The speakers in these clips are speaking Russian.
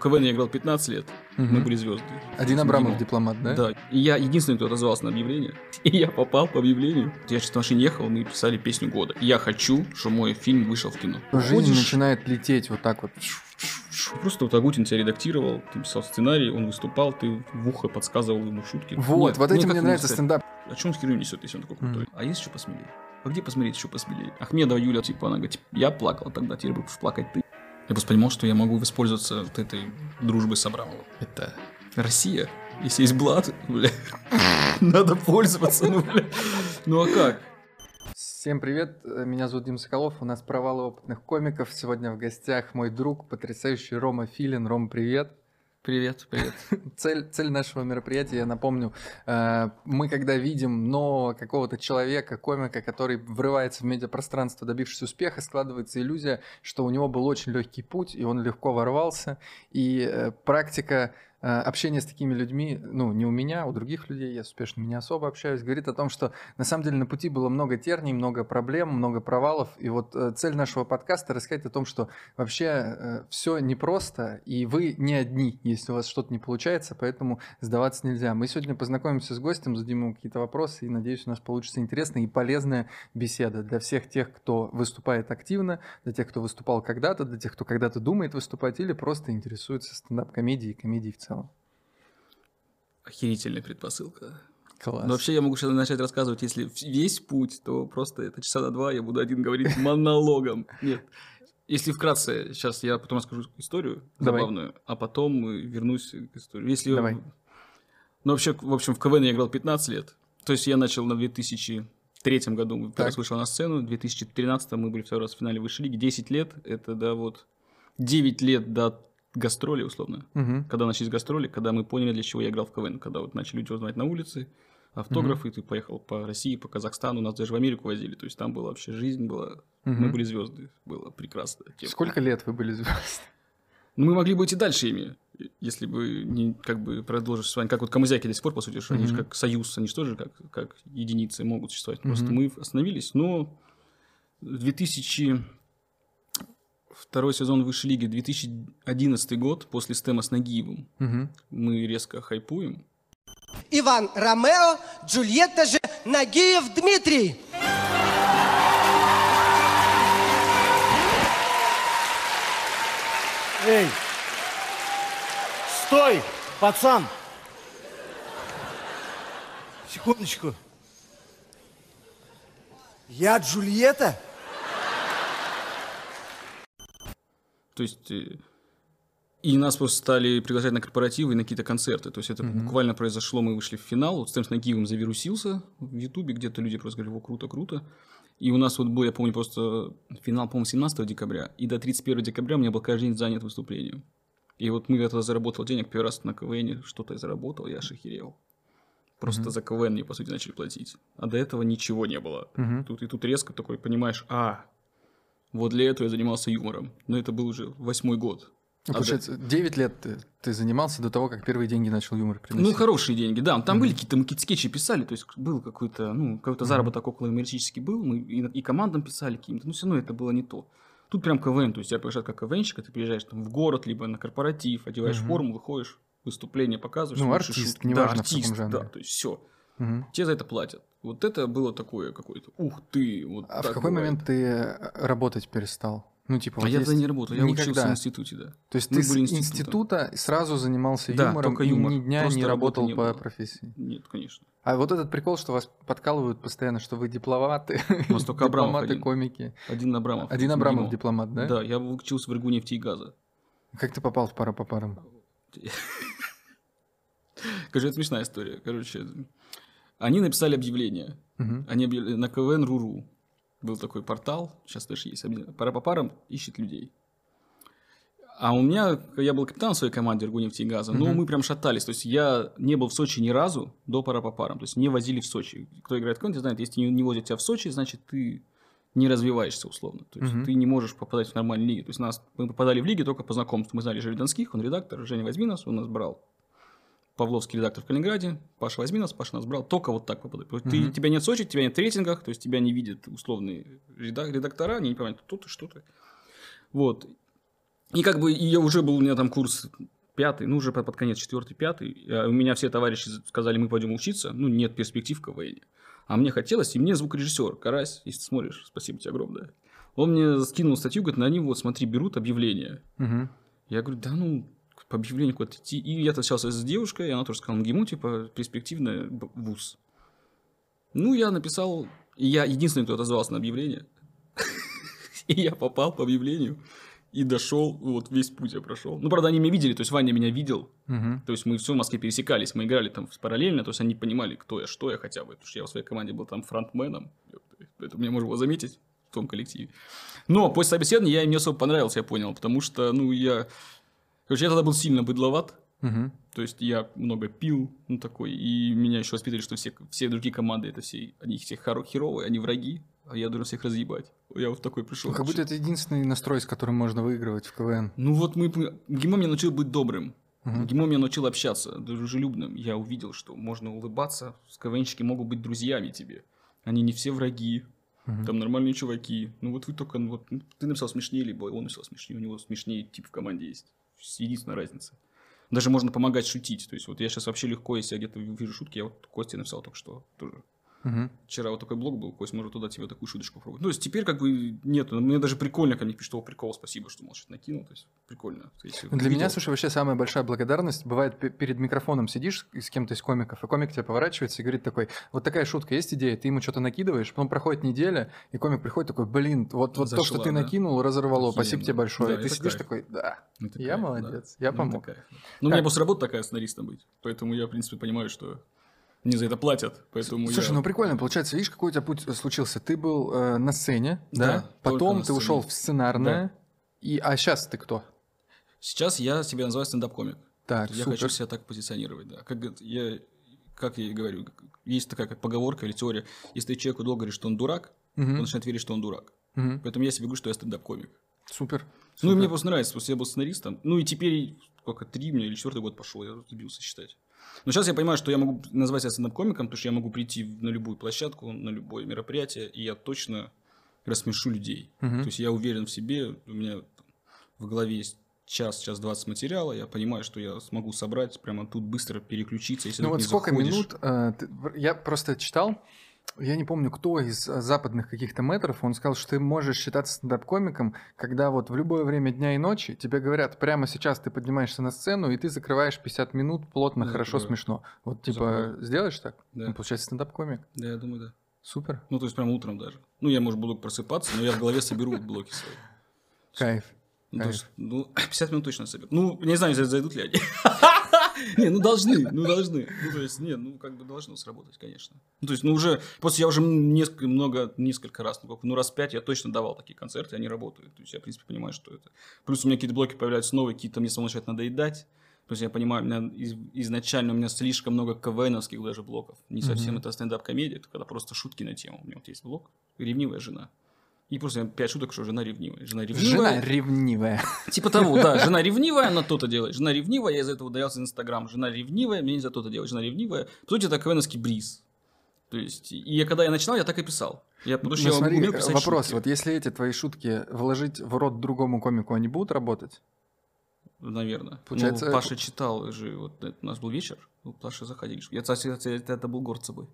КВН я играл 15 лет, Мгм. мы были звезды. Один Абрамов дипломат, да? Да, и я единственный, кто отозвался на объявление. И я попал по объявлению. Я сейчас в машине ехал, мы писали песню года. Я хочу, чтобы мой фильм вышел в кино. Жизнь Ходишь, начинает лететь вот так вот. Просто вот Агутин тебя редактировал, ты писал сценарий, он выступал, ты в ухо подсказывал ему шутки. Вот, Нет, вот ну этим мне нравится стендап. О чем он херню несет, если он такой крутой? Мгм. А есть еще посмелее? А где посмотреть еще посмелее? Ахмедова Юля, типа, она говорит, я плакала тогда, теперь будешь плакать ты. Я просто понимал, что я могу воспользоваться вот этой дружбой с Абрамовым. Это Россия. Если есть блат, бля, надо пользоваться, ну, бля. Ну а как? Всем привет, меня зовут Дим Соколов, у нас провалы опытных комиков. Сегодня в гостях мой друг, потрясающий Рома Филин. Ром, привет. Привет, привет. Цель, цель нашего мероприятия, я напомню, э, мы когда видим нового какого-то человека, комика, который врывается в медиапространство, добившись успеха, складывается иллюзия, что у него был очень легкий путь, и он легко ворвался. И э, практика э, общения с такими людьми, ну, не у меня, а у других людей, я с успешными не особо общаюсь, говорит о том, что на самом деле на пути было много терний, много проблем, много провалов. И вот э, цель нашего подкаста рассказать о том, что вообще все непросто, и вы не одни, если у вас что-то не получается, поэтому сдаваться нельзя. Мы сегодня познакомимся с гостем, зададим ему какие-то вопросы, и надеюсь, у нас получится интересная и полезная беседа для всех тех, кто выступает активно, для тех, кто выступал когда-то, для тех, кто когда-то думает выступать или просто интересуется стендап-комедией и комедией в целом. Охерительная предпосылка. Класс. Но вообще я могу сейчас начать рассказывать, если весь путь, то просто это часа на два я буду один говорить монологом. Нет. Если вкратце, сейчас я потом расскажу историю Давай. забавную, а потом вернусь к истории. Если... Давай. Ну, вообще, в общем, в КВН я играл 15 лет. То есть я начал на 2003 году, первый Так. вышел на сцену, в 2013 мы были второй раз в финале высшей лиги. 10 лет, это, да, вот, 9 лет до гастроли, условно Мгм. когда начались гастроли, когда мы поняли, для чего я играл в КВН, когда вот начали люди узнавать на улице, автографы, ты поехал по России, по Казахстану, нас даже в Америку возили, то есть там была вообще жизнь, была, мы Мгм. были звезды, было прекрасно. Тем- Сколько лет вы были звездами? Ну, мы могли быть и дальше ими, если бы не как бы продолжить с вами, как вот камызяки до сих пор, по сути, что они же как союз, они же тоже как, как единицы могут существовать, просто Мгм. мы остановились, но 2000 Второй сезон высшей лиги, 2011 год, после стема с Нагиевым, Мгм. мы резко хайпуем, Иван Ромео, Джульетта же Нагиев Дмитрий. Эй! Стой, пацан! Секундочку. Я Джульетта? То есть э, и нас просто стали приглашать на корпоративы и на какие-то концерты. То есть это буквально произошло, мы вышли в финал, вот Стэн с Нагиевым завирусился в Ютубе, где-то люди просто говорили, о, круто, круто. И у нас вот был, я помню, просто финал, по-моему, 17 декабря, и до 31 декабря у меня был каждый день занят выступлением. И вот мы я тогда заработал денег, первый раз на КВН что-то я заработал, я аж охерел. Просто за КВН мне, по сути, начали платить. А до этого ничего не было. Мгм. Тут, и тут резко такой понимаешь, а, вот для этого я занимался юмором. Но это был уже восьмой год. Ну, А Получается, 9 лет ты, ты занимался до того, как первые деньги начал юмор приносить. Ну, хорошие деньги, да. Там были какие-то, мы какие-то скетчи писали, то есть был какой-то, ну, какой-то заработок около юмористический был, мы и, и командам писали каким-то, но все равно это было не то. Тут прям КВН, то есть тебя приглашают как КВНщик, а ты приезжаешь там в город, либо на корпоратив, одеваешь Мгм. форму, выходишь, выступление показываешь. Ну, артист, шутки. неважно, да, в каком артист, жанре. да, то есть все. Мгм. Тебе за это платят. Вот это было такое какое-то, ух ты, вот А в какой бывает. момент ты э, работать перестал? Ну, типа, А вот я есть- тогда не работал, я учился Никогда. в институте, да. То есть Мы ты с института. сразу занимался Да, юмором только и юмор. ни дня Просто не работал не по было. профессии. Нет, конечно. А вот этот прикол, что вас подкалывают постоянно, что вы дипломаты, У нас только дипломаты, один. комики. Один Абрамов. Один. Абрамов дипломат, да? Да, я учился в РГУ нефти и газа. Как ты попал в пара по парам? Короче, это смешная история. Короче, они написали объявление. Мгм. Они объявили на КВН РУРУ. Был такой портал, сейчас тоже есть. Пара по парам ищет людей. А у меня, я был капитаном своей команды РГУ нефти и газа, но Мгм. мы прям шатались. То есть я не был в Сочи ни разу до пара по парам. То есть не возили в Сочи. Кто играет в КВН, знает, если не, возят тебя в Сочи, значит ты не развиваешься условно. То есть Мгм. ты не можешь попадать в нормальные лиги. То есть нас, мы попадали в лиги только по знакомству. Мы знали Железданских, он редактор, Женя возьми нас, он нас брал. Павловский редактор в Калининграде, Паша возьми нас, Паша нас брал, только вот так попадать. Ты, Мгм. тебя нет Сочи, тебя нет в рейтингах, то есть тебя не видят условные реда- редактора, они не понимают, кто ты, что ты. Вот. И как бы я уже был, у меня там курс пятый, ну, уже под, конец четвертый, пятый. А У меня все товарищи сказали, мы пойдем учиться. Ну, нет перспектив КВН. А мне хотелось, и мне звукорежиссер, Карась, если ты смотришь, спасибо тебе огромное. Он мне скинул статью, говорит, на они вот, смотри, берут объявление. Мгм. Я говорю, да ну, по объявлению куда-то идти. И я общался с девушкой, и она тоже сказала, МГИМО, типа, перспективный вуз. Ну, я написал, и я единственный, кто отозвался на объявление. И я попал по объявлению и дошел, вот весь путь я прошел. Ну, правда, они меня видели, то есть Ваня меня видел, то есть мы все в Москве пересекались, мы играли там параллельно, то есть они понимали, кто я, что я хотя бы, потому что я в своей команде был там фронтменом, поэтому меня можно было заметить в том коллективе. Но после собеседования я им не особо понравился, я понял, потому что, ну, я... Короче, я тогда был сильно быдловат, Мгм. то есть я много пил, ну, такой, и меня еще воспитывали, что все, все другие команды, это все, они все херовые, они враги, а я должен всех разъебать. Я вот такой пришел. Ну, Как будто это единственный настрой, с которым можно выигрывать в КВН. Ну вот мы... ГИМО меня научил быть добрым. Мгм. ГИМО меня научил общаться, дружелюбным. Я увидел, что можно улыбаться, с КВНщики могут быть друзьями тебе. Они не все враги, Мгм. там нормальные чуваки. Ну вот вы только... ну, Вот, ну, ты написал смешнее, либо он написал смешнее, у него смешнее тип в команде есть. Единственная разница. Даже можно помогать шутить. То есть вот я сейчас вообще легко, если я где-то вижу шутки, я вот Косте написал только что тоже. Мгм. Вчера вот такой блог был, Кость, может туда тебе такую шуточку попробовать. Ну, то есть теперь как бы нет, мне даже прикольно ко мне пишут, что прикол, спасибо, что, что-то накинул, то есть прикольно. Ну, Для меня, видел- слушай, вообще самая большая благодарность бывает пе- перед микрофоном сидишь с с кем-то из комиков, и комик тебе поворачивается и говорит такой, вот такая шутка, есть идея, ты ему что-то накидываешь, потом проходит неделя, и комик приходит такой, блин, вот, вот то, что Зашла, ты да. накинул, разорвало, Охуенно. спасибо тебе большое. Да, ты это сидишь кайф. такой, да, Это я кайф, молодец, да. я Ну, помог. Ну, у меня Так. просто работа такая сценаристом быть, поэтому я, в принципе, понимаю, что мне за это платят, поэтому Слушай, я... ну прикольно, получается, видишь, какой у тебя путь случился? Ты был э, на сцене, да, Да, потом ты ушел сцене. в сценарное, и, а сейчас ты кто? Сейчас я себя называю стендап-комик. Так, я супер. хочу себя так позиционировать, да. Как я, как я и говорю, есть такая как поговорка или теория, если ты человеку долго говоришь, что он дурак, Мгм. он начинает верить, что он дурак. Мгм. Поэтому я себе говорю, что я стендап-комик. Супер. Ну, и Супер. мне просто нравится, потому что я был сценаристом. Ну, и теперь, сколько, три мне или четвертый год пошел, я забился считать. Но сейчас я понимаю, что я могу назвать себя стендап-комиком, потому что я могу прийти на любую площадку, на любое мероприятие, и я точно рассмешу людей. Мгм. То есть я уверен в себе, у меня в голове есть час, час 20 материала, я понимаю, что я смогу собрать прямо тут быстро переключиться, если Ну вот сколько заходишь. минут, э, ты- я просто читал, я не помню, кто из э, западных каких-то метров, он сказал, что ты можешь считаться стендап-комиком, когда вот в любое время дня и ночи тебе говорят, прямо сейчас ты поднимаешься на сцену, и ты закрываешь 50 минут плотно, Да, хорошо, закрываю. смешно. Вот типа Закрываю. сделаешь так? Да. Ну, получается стендап-комик. Да, я думаю, да. Супер. Ну, то есть прямо утром даже. Ну, я, может, буду просыпаться, но я в голове соберу блоки свои. Кайф. Ну, то Кайф. есть, ну, 50 минут точно соберу. Ну, не знаю, за- зайдут ли они. Не, ну должны, ну должны. Ну, то есть, не, ну как бы должно сработать, конечно. Ну, то есть, ну уже, после я уже несколько, много, несколько раз, ну, как, ну раз пять я точно давал такие концерты, они работают. То есть, я, в принципе, понимаю, что это. Плюс у меня какие-то блоки появляются новые, какие-то мне самому начинают надоедать. То есть, я понимаю, у меня из- изначально у меня слишком много КВНовских даже блоков. Не совсем это стендап-комедия, это когда просто шутки на тему. У меня вот есть блок «Ревнивая жена». И просто пять шуток, что жена ревнивая. Жена ревнивая. Жена ревнивая. Типа того, да. Жена ревнивая, она то-то делает. Жена ревнивая, я из-за этого удалялся из Инстаграм. Жена ревнивая, мне нельзя то-то делать. Жена ревнивая. По сути, это КВНовский бриз. То есть, и я, когда я начинал, я так и писал. Я, потому что Ну, я смотри, умел писать вопрос, шутки. вот если эти твои шутки вложить в рот другому комику, они будут работать? Наверное. Получается, Ну, Паша читал же, вот это у нас был вечер, ну, Паша заходили. Я, кстати, это, это был горд собой.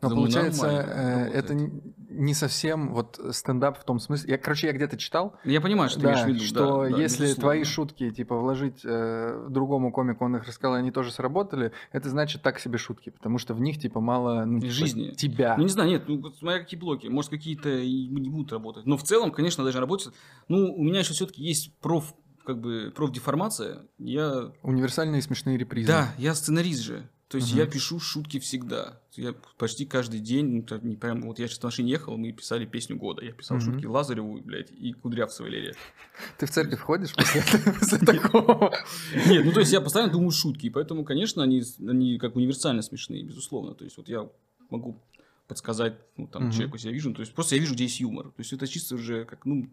Но Думаю, получается, э, это не совсем вот стендап в том смысле. Я, короче, я где-то читал, Я понимаю, что ты да, имеешь в виду. что да, да, если безусловно. твои шутки типа вложить э, другому комику, он их рассказал, они тоже сработали, это значит так себе шутки, потому что в них типа мало ну, типа, Жизни. тебя. Ну, не знаю, нет, ну, смотря какие блоки. Может, какие-то и не будут работать. Но в целом, конечно, даже работать. Ну, у меня еще все-таки есть проф, как бы, профдеформация. Я Универсальные смешные репризы. Да, я сценарист же. То есть Мгм. я пишу шутки всегда. Я почти каждый день, ну, не прям, вот я сейчас в машине ехал, мы писали песню года. Я писал Мгм. шутки Лазареву, блядь, и Кудрявцевой Валерия. Ты в церковь ходишь после, такого? Нет, ну то есть я постоянно думаю шутки, и поэтому, конечно, они, они как универсально смешные, безусловно. То есть вот я могу подсказать ну, там, Мгм. человеку, если я вижу, то есть просто я вижу, где есть юмор. То есть это чисто уже как, ну,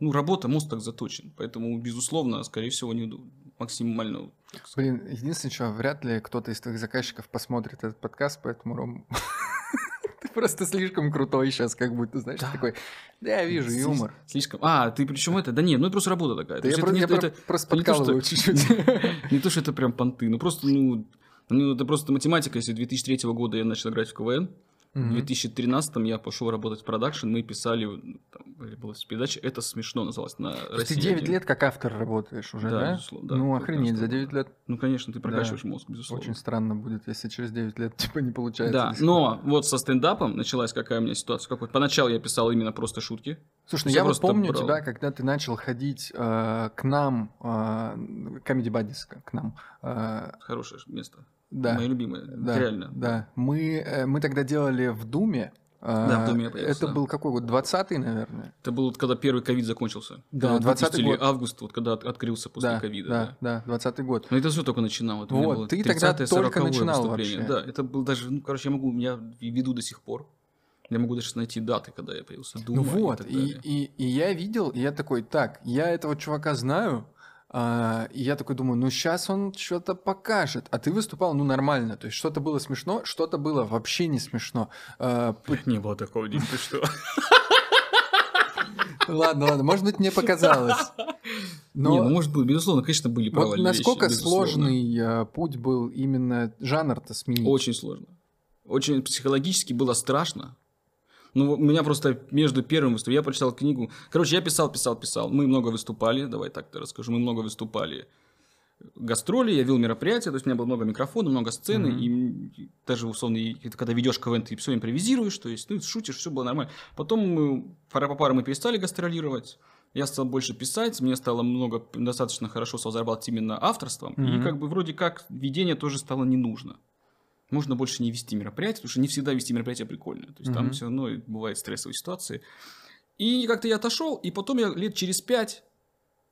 ну работа, мозг так заточен. Поэтому, безусловно, скорее всего, идут максимально... Блин, единственное, что вряд ли кто-то из твоих заказчиков посмотрит этот подкаст, поэтому, Ром, Ты просто слишком крутой сейчас, как будто, знаешь, Да. такой, да, я вижу Сли- юмор. Слишком. А, ты причем это? Да нет, ну это просто работа такая. Да я про- это не- я это- просто это не подкалываю чуть-чуть. Не то, что это прям понты, ну просто, ну, ну, это просто математика. Если 2003 года я начал играть в КВН, в Мгм. 2013 я пошел работать в продакшн, мы писали, там, была передача «Это смешно» называлась на Ты России. 9 один. лет как автор работаешь уже, Да, да? безусловно, да. Ну, охренеть, за что- 9 лет Ну, конечно, ты прокачиваешь мозг, безусловно. очень странно будет, если через 9 лет типа не получается. Да, но вот со стендапом началась какая у меня ситуация. Как вот поначалу я писал именно просто шутки. Слушай, ну Я вот помню брал. тебя, когда ты начал ходить э, к нам, э, Comedy Buddies, к нам. э, Хорошее место. Да, Мое любимое. да, Реально. Да, мы, э, мы тогда делали в Думе. э, Да, в Думе я появился, Это да. был какой год? 20-й, наверное? Это был когда первый ковид закончился. Да, Когда вот 20-й выпустили год. август, вот когда от- открылся после да, ковида. да, да, 20-й год. Но это все только начинало. Это у меня Вот, ты тогда 30-е, только 40-е начинал вообще. Да, это был даже, ну, короче, я могу, я веду до сих пор. Я могу даже найти даты, когда я появился. Дума Ну вот, и и, и, и я видел, и я такой, так, я этого чувака знаю, а, и я такой думаю, ну сейчас он что-то покажет. А ты выступал, ну нормально, то есть что-то было смешно, что-то было вообще не смешно. А, Не было такого, Дим, ты что? ладно, ладно, может быть мне показалось. Но Не, ну, может быть, безусловно, конечно, были вот провальные насколько вещи, сложный а, путь был именно жанр-то сменить? Очень сложно. Очень психологически было страшно. Ну, у меня просто между первым выступлением, я прочитал книгу. Короче, я писал, писал, писал. Мы много выступали, давай так-то расскажу. Мы много выступали гастроли, я вел мероприятия, то есть у меня было много микрофонов, много сцены, Мгм. и даже условно, и когда ведешь КВН, ты все импровизируешь, то есть, ну, шутишь, все было нормально. Потом мы, пара по парам мы перестали гастролировать, я стал больше писать, мне стало много, достаточно хорошо стал зарабатывать именно авторством, и Мгм. как бы вроде как ведение тоже стало не нужно. Можно больше не вести мероприятия, потому что не всегда вести мероприятие прикольно. То есть там Мгм. все равно бывают стрессовые ситуации. И как-то я отошел, и потом я лет через пять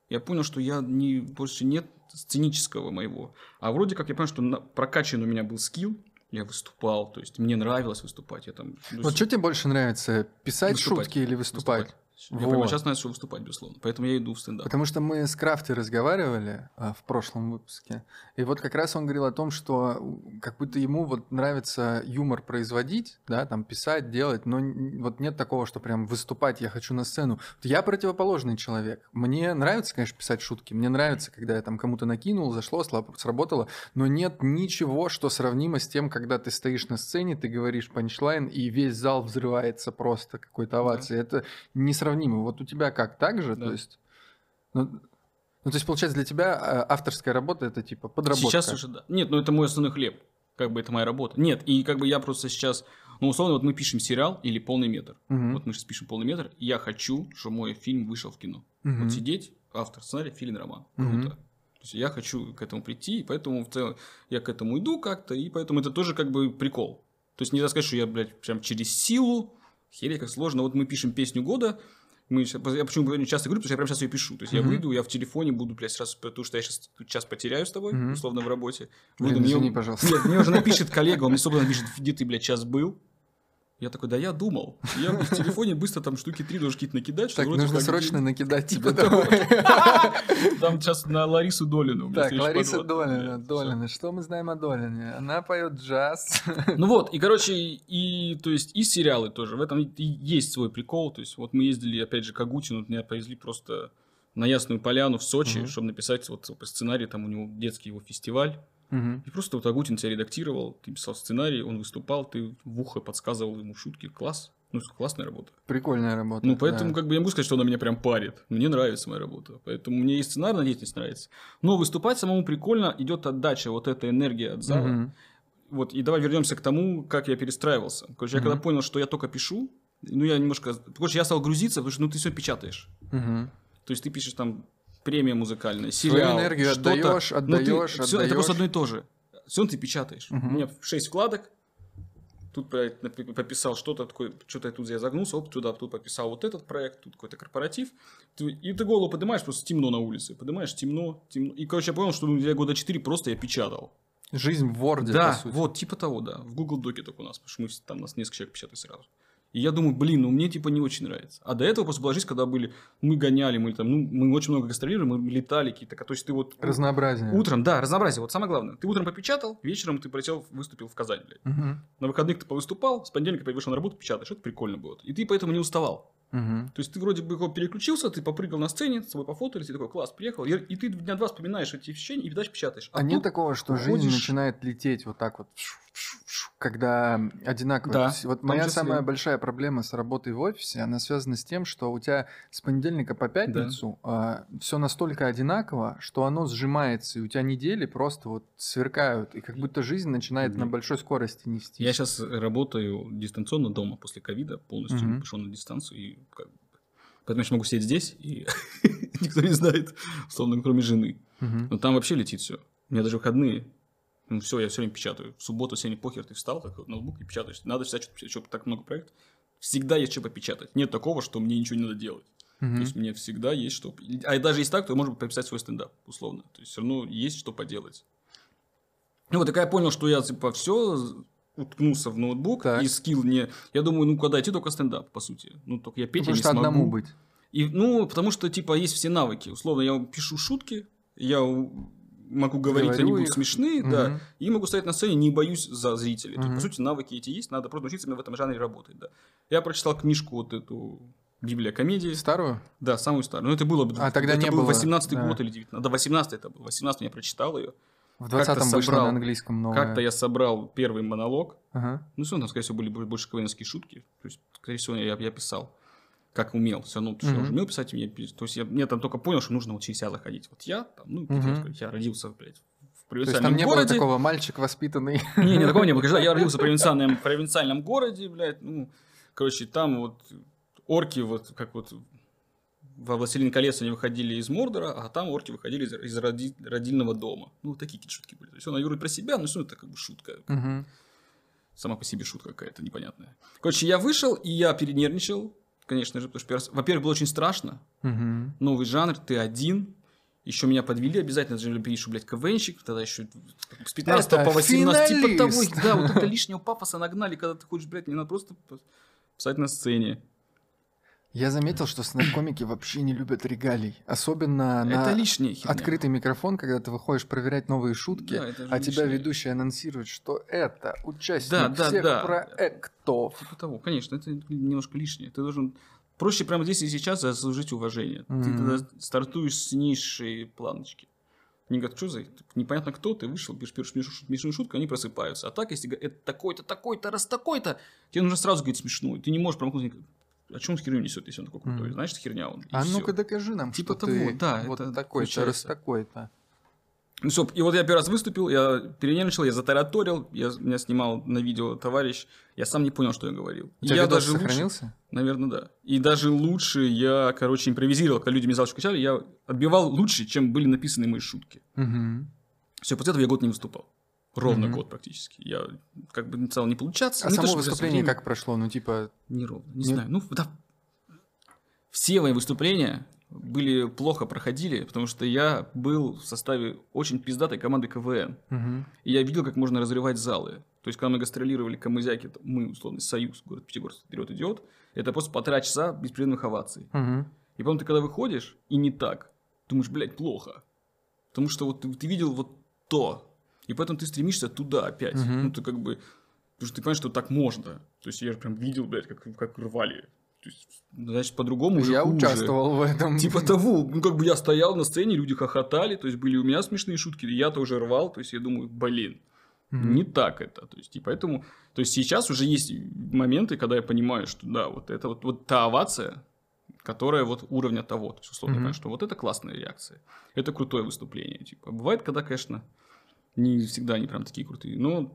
я понял, что я не, больше нет сценического моего. А вроде как я понял, что на- прокачан у меня был скилл, я выступал, то есть мне нравилось выступать. Я там, ну, Вот что тебе больше нравится, писать Выступать. шутки или выступать? Я Вот. сейчас знаю, что выступать, безусловно. Поэтому я иду в стендап. Потому что мы с Крафти разговаривали а, в прошлом выпуске, и вот как раз он говорил о том, что как будто ему вот нравится юмор производить, да, там писать, делать, но вот нет такого, что прям выступать, я хочу на сцену. Я противоположный человек. Мне нравится, конечно, писать шутки, мне нравится, когда я там кому-то накинул, зашло, сработало, но нет ничего, что сравнимо с тем, когда ты стоишь на сцене, ты говоришь панчлайн, и весь зал взрывается просто какой-то овацией. Это несравнимо. Вот у тебя как, так же? Да. То есть, ну, ну, то есть, получается, для тебя а, авторская работа это типа подработка. Сейчас уже да. Нет, ну это мой основной хлеб. Как бы это моя работа. Нет, и как бы я просто сейчас... Ну, условно, вот мы пишем сериал или полный метр. Мгм. Вот мы сейчас пишем полный метр. и Я хочу, чтобы мой фильм вышел в кино. Мгм. Вот сидеть, автор сценария, Филин Роман. Круто. То есть я хочу к этому прийти, и поэтому в целом я к этому иду как-то, и поэтому это тоже как бы прикол. То есть нельзя сказать, что я, блядь, прям через силу, херей как сложно. Вот мы пишем песню года, мы, я почему говорю, часто говорю, потому что я прямо сейчас ее пишу. То есть я Мгм. выйду, я в телефоне буду, блядь, сразу, потому что я сейчас час потеряю с тобой, Мгм. условно, в работе. Блин, Выйду, мне- извини, пожалуйста. Нет, мне уже напишет коллега, он мне собственно напишет, где ты, блядь, час был. Я такой, да я думал. Я в телефоне быстро там штуки три должен какие-то накидать. Так, нужно как срочно накидать тебе. давай. Там сейчас на Ларису Долину. Так, Лариса. Долина. Долина. Что мы знаем о Долине? Она поет джаз. Ну вот, и, короче, и, то есть, и сериалы тоже. В этом есть свой прикол. То есть, вот мы ездили, опять же, к Агутину, меня повезли просто на Ясную Поляну в Сочи, чтобы написать вот по сценарию, там у него детский его фестиваль. Мгм. И просто вот Агутин тебя редактировал, ты писал сценарий, он выступал, ты в ухо подсказывал ему шутки. Класс. Ну, классная работа. Прикольная работа. Ну, поэтому, да. как бы, я могу сказать, что она меня прям парит. Мне нравится моя работа. Поэтому мне и сценарная деятельность нравится. Но выступать самому прикольно, идет отдача, вот эта энергия от зала. Мгм. Вот, и давай вернемся к тому, как я перестраивался. Короче, я Мгм. когда понял, что я только пишу, ну, я немножко... Короче, я стал грузиться, потому что, ну, ты все печатаешь. Мгм. То есть, ты пишешь там премия музыкальная, Свою сериал, энергию что-то. отдаешь, Ну, ты- отдаешь, всё, Это отдаешь. просто одно и то же. Все ты печатаешь. Мгм. У меня 6 вкладок, тут пописал что-то такое, что-то я тут я загнулся, оп, туда, тут пописал вот этот проект, тут какой-то корпоратив. И ты голову поднимаешь, просто темно на улице. Поднимаешь, темно, темно. И, короче, я понял, что ну, я года 4 просто я печатал. Жизнь в Word, да, вот, типа того, да. В Google Доке только у нас, потому что мы, там нас несколько человек печатают сразу. И я думаю, блин, ну мне типа не очень нравится. А до этого просто была жизнь, когда были, мы гоняли, мы там, ну, мы очень много гастролировали, мы летали какие-то, то есть ты вот... Разнообразие. Утром, да, разнообразие, вот самое главное. Ты утром попечатал, вечером ты полетел, выступил в Казань, блядь. Мгм. На выходных ты повыступал, с понедельника вышел на работу, печатаешь, это прикольно было. И ты поэтому не уставал. Мгм. То есть ты вроде бы переключился, ты попрыгал на сцене, с собой пофотали, ты такой, класс, приехал, и, и ты дня два вспоминаешь эти ощущения и дальше печатаешь. А, нет тут такого, что жизнь уходишь- начинает лететь вот так вот, когда одинаково. Да, Вот моя числе. самая большая проблема с работой в офисе, она связана с тем, что у тебя с понедельника по пятницу все настолько одинаково, что оно сжимается, и у тебя недели просто вот сверкают, и как будто жизнь начинает на Мгм. большой скорости нести. Я сейчас работаю дистанционно дома после ковида, полностью Мгм. пошел на дистанцию, и как поэтому я сейчас могу сидеть здесь, и никто не знает, условно, кроме жены. Но там вообще летит все. У меня даже выходные. Ну, все, я все время печатаю. В субботу, сегодня похер, ты встал, так вот, ноутбук и печатаешь. Надо всегда что-то. Что так много проектов. Всегда есть что попечатать. Нет такого, что мне ничего не надо делать. Мгм. То есть мне всегда есть что... А даже если так, то можно пописать свой стендап, условно. То есть все равно есть что поделать. Ну вот, когда я понял, что я, типа, все уткнулся в ноутбук, Так. и скилл не... Я думаю, ну, куда идти, только стендап, по сути. Ну, только я петь я Потому не что смогу. одному быть. И, ну, потому что, типа, есть все навыки. Условно, я пишу шутки, я могу говорить, Говорю они будут их. смешные, Мгм. да. И могу стоять на сцене, не боюсь за зрителей. Есть, Мгм. по сути, навыки эти есть, надо просто научиться именно в этом жанре работать, да. Я прочитал книжку вот эту «Библия комедии». Старую? Да, самую старую. Ну, это было... А, тогда это не был было, 18 да. год или 19 Да, 18 это был. 18 я прочитал ее. В Как-то 20-м вышло собрал. на английском новое. Как-то я собрал первый монолог. Ага. Ну, все там, скорее всего, были бо- больше КВНские шутки. То есть, скорее всего, я, я писал, как умел. Все равно, потому что я Мгм. уже умел писать, пис- то есть, я, мне там только понял, что нужно вот через себя заходить. Вот я, там, ну, сказать, я родился, блядь, в То есть провинциальном там не было городе. такого мальчик воспитанный. Не, не, такого не было. Я родился в провинциальном, провинциальном городе, блядь. Ну, короче, там вот орки, вот как вот во «Властелин колец» они выходили из Мордора, а там орки выходили из, из роди- родильного дома. Ну, вот такие какие-то шутки были. То есть, он говорит про себя, но все это как бы шутка. Мгм. Сама по себе шутка какая-то непонятная. Короче, я вышел, и я перенервничал, конечно же, потому что, раз- во-первых, было очень страшно. Мгм. Новый жанр, ты один. Еще меня подвели обязательно, даже пишу, блядь, КВНщик, тогда еще с 15 Это по 18, типа того, финалист. да, вот это лишнего пафоса нагнали, когда ты хочешь, блядь, не надо просто писать на сцене. Я заметил, что стендап-комики вообще не любят регалий. Особенно это на лишняя херня. открытый микрофон, когда ты выходишь проверять новые шутки, Да, а тебя лишнее. ведущий анонсирует, что это участник Да, да, всех да. проектов. Типа того, конечно, это немножко лишнее. Ты должен проще прямо здесь и сейчас заслужить уважение. Ты Мгм. тогда стартуешь с низшей планочки. Они говорят, что за... Непонятно кто, ты вышел, пишешь первую смешную, шутку, они просыпаются. А так, если говорят, это такой-то, такой-то, раз такой-то, тебе нужно сразу говорить смешную. Ты не можешь промахнуть. О чем херню несет, если он такой крутой? Знаешь, это херня он. А ну-ка докажи нам, Типа что того, ты да, вот такой-то, раз такой-то. Ну все, и вот я первый раз выступил, я перенервничал, я затараторил, я, меня снимал на видео товарищ, я сам не понял, что я говорил. У тебя я даже лучше- сохранился? Наверное, да. И даже лучше я, короче, импровизировал, когда люди мне залочку качали, я отбивал лучше, чем были написаны мои шутки. Мгм. Все, после этого я год не выступал. Ровно Мгм. год практически. Я как бы стал не получаться. А то, само сейчас выступление время- как прошло? Ну, типа, Неровно. Не, Не- знаю. Ну, да. Все мои выступления были плохо проходили, потому что я был в составе очень пиздатой команды КВН. мгм. И я видел, как можно разрывать залы. То есть, когда мы гастролировали Камызяки, то мы, условно, Союз, город Пятигорск, вперед идет, это просто полтора часа беспрерывных оваций. Мгм. И потом ты когда выходишь, и не так, думаешь, блядь, плохо. Потому что вот ты, ты видел вот то. И поэтому ты стремишься туда опять. Мгм. Ну, ты как бы... Потому что ты понимаешь, что так можно. То есть, я же прям видел, блядь, как, как рвали. Есть, значит, по-другому уже Я хуже. участвовал в этом. Типа того, ну как бы я стоял на сцене, люди хохотали, то есть были у меня смешные шутки, я-то уже рвал, то есть я думаю, блин, Мгм. не так это. То есть, и поэтому, то есть сейчас уже есть моменты, когда я понимаю, что да, вот это вот, вот та овация, которая вот уровня того. То есть, условно, понимаю, что вот это классная реакция. Это крутое выступление. Типа, бывает, когда, конечно, не всегда они прям такие крутые. Но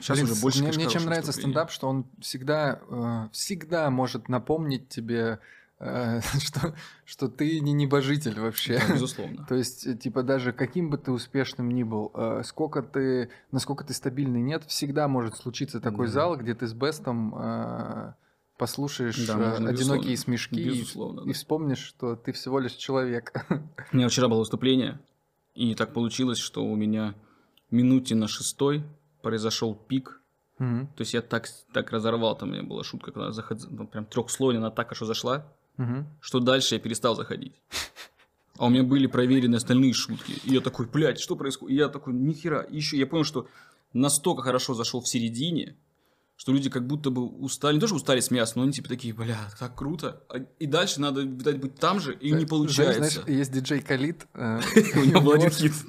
сейчас Блин, уже больше, мне, мне чем нравится стендап, что он всегда, э, всегда может напомнить тебе, э, что, что ты не небожитель вообще. Да, безусловно. То есть, э, типа, даже каким бы ты успешным ни был, э, сколько ты, насколько ты стабильный нет, всегда может случиться такой Да. зал, где ты с бестом э, послушаешь Да, э, можно, одинокие безусловно. смешки и- Безусловно, и, да. вспомнишь, что ты всего лишь человек. У меня вчера было выступление, и так получилось, что у меня минуте на шестой произошел пик. Мгм. То есть я так, так разорвал, там у меня была шутка, когда заход... ну, прям трехслойная, так хорошо зашла, Мгм. что дальше я перестал заходить. А у меня были проверены остальные шутки. И я такой, блядь, что происходит? И я такой, нихера. И еще я понял, что настолько хорошо зашел в середине, что люди как будто бы устали, не то, что устали смеяться, но они типа такие, бля, так круто. А- И дальше надо, видать, быть там же, и не Знаешь, получается. Знаешь, есть диджей Калит. э, У него был у один хит.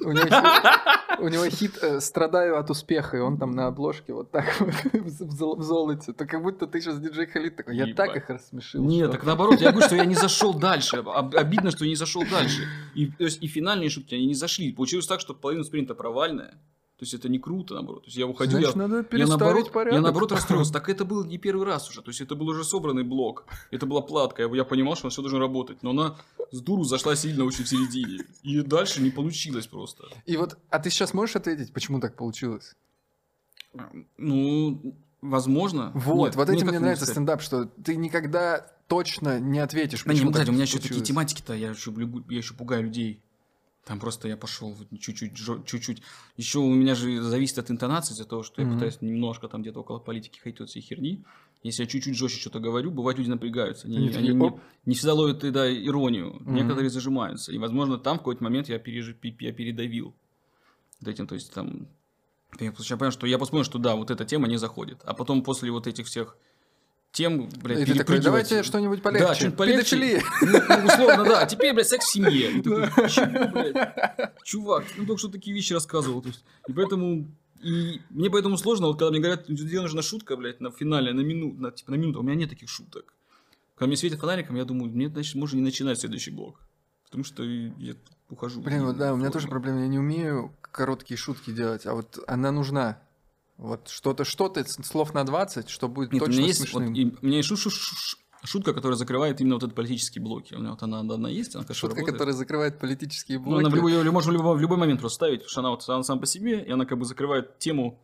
У него хит- э, «Страдаю от успеха», и он там на обложке вот так в зол- в золоте. То как будто ты сейчас диджей Калит такой. Я так их рассмешил. Нет, так наоборот, я говорю, что я не зашел дальше. Об- Обидно, что я не зашел дальше. И, то есть, и финальные шутки, они не зашли. Получилось так, что половина спринта провальная. То есть это не круто, наоборот. То есть я уходил, Значит, я, надо я наоборот, порядок. я наоборот расстроился. Так это был не первый раз уже. То есть это был уже собранный блок. Это была платка. Я, я понимал, что все должно работать. Но она с дуру зашла сильно очень в середине. И дальше не получилось просто. И вот, а ты сейчас можешь ответить, почему так получилось? Ну, возможно. Вот, Нет, вот ну, этим мне нравится сказать? стендап, что ты никогда точно не ответишь, Да не, кстати, у меня еще такие тематики-то, я еще, я еще пугаю людей. Там просто я пошел вот чуть-чуть, чуть-чуть. Еще у меня же зависит от интонации, из-за того, что я Мгм. пытаюсь немножко там где-то около политики ходить от всей херни. Если я чуть-чуть жестче что-то говорю, бывает люди напрягаются. Они, Они они не, не всегда ловят да, иронию. Мгм. Некоторые зажимаются. И, возможно, там в какой-то момент я, переж- я передавил вот этим. То есть там... Я понял, что я понял, что да, вот эта тема не заходит. А потом после вот этих всех тем, блядь, И такой, давайте что-нибудь полегче. Да, что-нибудь полегче. Педофилия. Ну, условно, да. А теперь, блядь, секс в семье. И такой, чего, блядь? Чувак, ну только что такие вещи рассказывал. То есть, и поэтому... И мне поэтому сложно, вот когда мне говорят, где нужна шутка, блядь, на финале, на минуту, на, типа на минуту, у меня нет таких шуток. Когда мне светит фонариком, я думаю, мне, значит, можно не начинать следующий блок. Потому что я ухожу. Блин, вот да, у меня тоже проблема. Я не умею короткие шутки делать, а вот она нужна. Вот что-то, что-то, слов на 20, что будет Нет, у точно меня есть, вот, и у меня есть шу- шу- шу- шутка, которая закрывает именно вот этот политические блоки. У меня вот она одна есть, она, Шутка, работает. которая закрывает политические Ну, блоки. она в любой, её можно в любой, в любой момент просто ставить, потому что она вот она сама по себе, и она как бы закрывает тему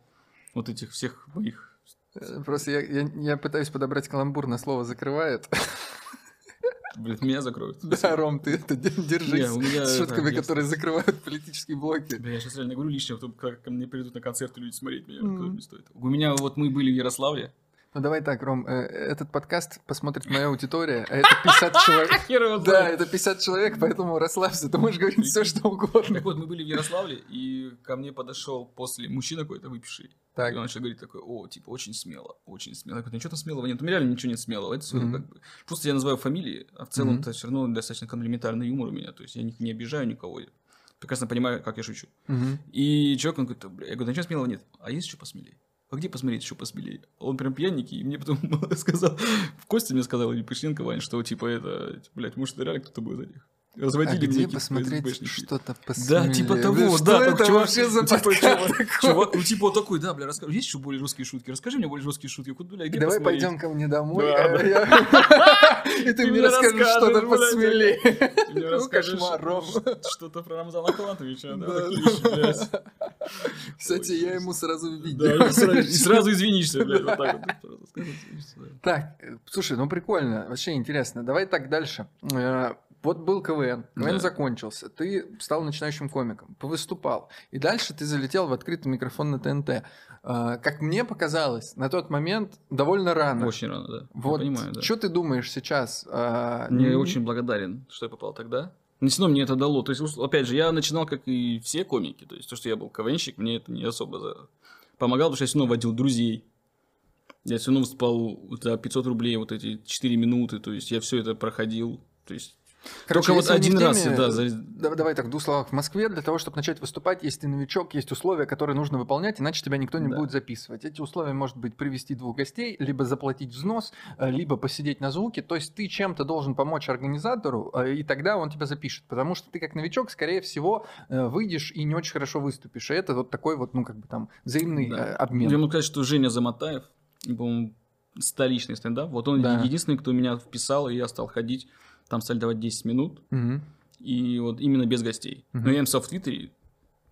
вот этих всех моих... Э, Просто я, я, я пытаюсь подобрать каламбур на слово «закрывает». Блин, меня закроют. Да, Ром, ты это де- держись с шутками, которые закрывают политические блоки. Бля, я сейчас реально говорю лишнего, потом как ко мне придут на концерты люди смотреть меня, не стоит. У меня вот мы были в Ярославле. Ну давай так, Ром, э, этот подкаст посмотрит моя аудитория, а это 50 человек. Да, это 50 человек, поэтому расслабься, ты можешь говорить все, что угодно. Так вот, мы были в Ярославле, и ко мне подошел после мужчина какой-то выпивший. Так. И он начал говорить такой, о, типа, очень смело, очень смело. Я говорю, ничего там смелого нет. У меня реально ничего нет смелого. Это Мгм. как бы... Просто я называю фамилии, а в целом это все равно достаточно комплиментарный юмор у меня. То есть я не, не обижаю никого. Я прекрасно понимаю, как я шучу. И человек, он говорит, я говорю, да ничего смелого нет. А есть что посмелее? А где посмотреть еще посмелее? Он прям пьяненький, и мне потом сказал, в Косте мне сказал, или Пышненко, Вань, что типа это, блядь, может, это реально кто-то будет за них. А Разводили мне где какие-то посмотреть ФСБшники. что-то посмелее? Да, типа того, что да. это чувак- вообще за ну, типа, чувак- чувак, ну, типа, вот такой, да, бля, расскажи, есть еще более жесткие шутки? Расскажи мне более жесткие шутки. Вот, бля, где Давай посмотреть? пойдем ко мне домой, Да, а да. и ты мне мне расскажешь что-то посмелее. Мне Ну, расскажешь кошмар, Ром. ш- Что-то про Рамзана Ахматовича, да, Да. Кстати, я ему сразу Да, видео. и сразу- извинишься, блядь, вот так вот. Да. Так, э, слушай, ну прикольно, вообще интересно. Давай так дальше. Вот был КВН, КВН Да. закончился, ты стал начинающим комиком, повыступал, и дальше ты залетел в открытый микрофон на ТНТ. Э, Как мне показалось, на тот момент довольно рано. Очень рано, да. Я Вот, понимаю, да. что ты думаешь сейчас? Э, Я н- очень благодарен, что я попал тогда. Но все равно мне это дало. То есть, опять же, я начинал, как и все комики. То есть, то, что я был КВНщик, мне это не особо помогало, потому что я все равно водил друзей. Я все равно выступал за 500 рублей вот эти 4 минуты. То есть, я все это проходил. То есть, Короче, только вот один раз, теме, да, за- да- Давай так, в двух словах. В Москве для того, чтобы начать выступать, если ты новичок, есть условия, которые нужно выполнять, иначе тебя никто не Да. будет записывать. Эти условия может быть привести двух гостей, либо заплатить взнос, э, либо посидеть на звуке. То есть ты чем-то должен помочь организатору, э, и тогда он тебя запишет. Потому что ты как новичок, скорее всего, э, выйдешь и не очень хорошо выступишь. И это вот такой вот, ну, как бы там, взаимный Да. обмен. Я могу сказать, что Женя Заматаев, по-моему, столичный стендап, вот он Да. единственный, кто меня вписал, и я стал ходить, там стали давать 10 минут, Мгм. и вот именно без гостей. Мгм. Но я написал в Твиттере,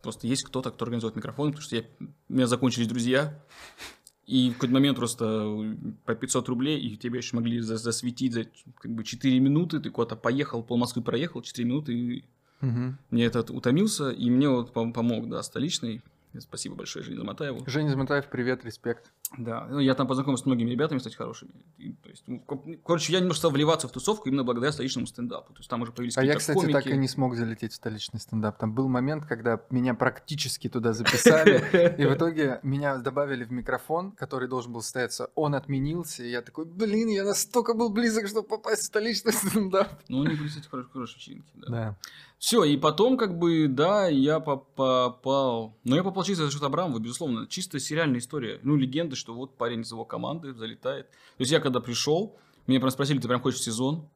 просто есть кто-то, кто организует микрофон, потому что я, у меня закончились друзья, и в какой-то момент просто по 500 рублей, и тебе еще могли за- засветить за как бы 4 минуты, ты куда-то поехал, пол Москвы проехал, 4 минуты, и Мгм. мне этот утомился, и мне вот пом- помог, да, столичный. Спасибо большое Жене Замотаеву. Женя Заматаев, привет, респект. Да, ну, я там познакомился с многими ребятами, кстати, хорошими. И, то есть, ну, ко- короче, я немножко стал вливаться в тусовку именно благодаря столичному стендапу. То есть там уже появились А я, кстати, комики. так и не смог залететь в столичный стендап. Там был момент, когда меня практически туда записали, и в итоге меня добавили в микрофон, который должен был состояться. Он отменился, и я такой, блин, я настолько был близок, чтобы попасть в столичный стендап. Ну, они были, кстати, хорошие, хорошие вечеринки, да. Да. Все, и потом, как бы, да, я по- попал... Но я попал чисто за счет Абрамова, безусловно. Чисто сериальная история. Ну, легенда, что вот парень из его команды залетает. То есть я когда пришел, меня прям спросили, ты прям хочешь сезон?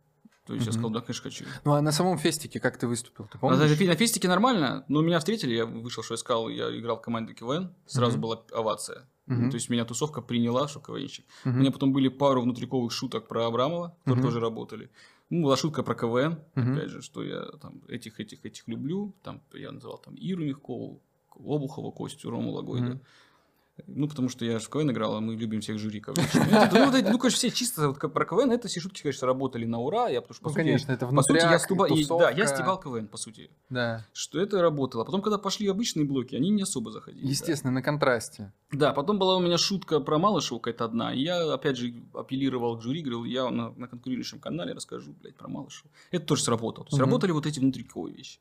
То есть я Мгм. сказал, да, конечно, хочу. Ну, а на самом фестике как ты выступил, ты На, помнишь? на на фестике нормально, но меня встретили, я вышел, что искал, я играл в команде КВН, сразу Мгм. была овация. Мгм. То есть меня тусовка приняла, что КВНщик. У Мгм. меня потом были пару внутриковых шуток про Абрамова, которые Мгм. тоже работали. Ну, была шутка про КВН, Мгм. опять же, что я там этих, этих, этих люблю. Там я называл там Иру Мягкову, Обухова, Костю, Рому Лагойда. Мгм. Ну, потому что я же в КВН играл, а мы любим всех жюри. КВН. Ну, ну, ну, конечно, все чисто вот про КВН, это все шутки, конечно, работали на ура. Я, потому что, по Ну, сути, конечно, это по сути, я стуба- и- Да, я стебал КВН, по сути. Да. Что это работало. Потом, когда пошли обычные блоки, они не особо заходили. да. Естественно, на контрасте. Да, потом была у меня шутка про Малышеву какая-то одна. И я, опять же, апеллировал к жюри, говорил, я на, на конкурирующем канале расскажу, блядь, про Малышеву. Это тоже сработало. То есть Мгм. работали вот эти внутриковые вещи.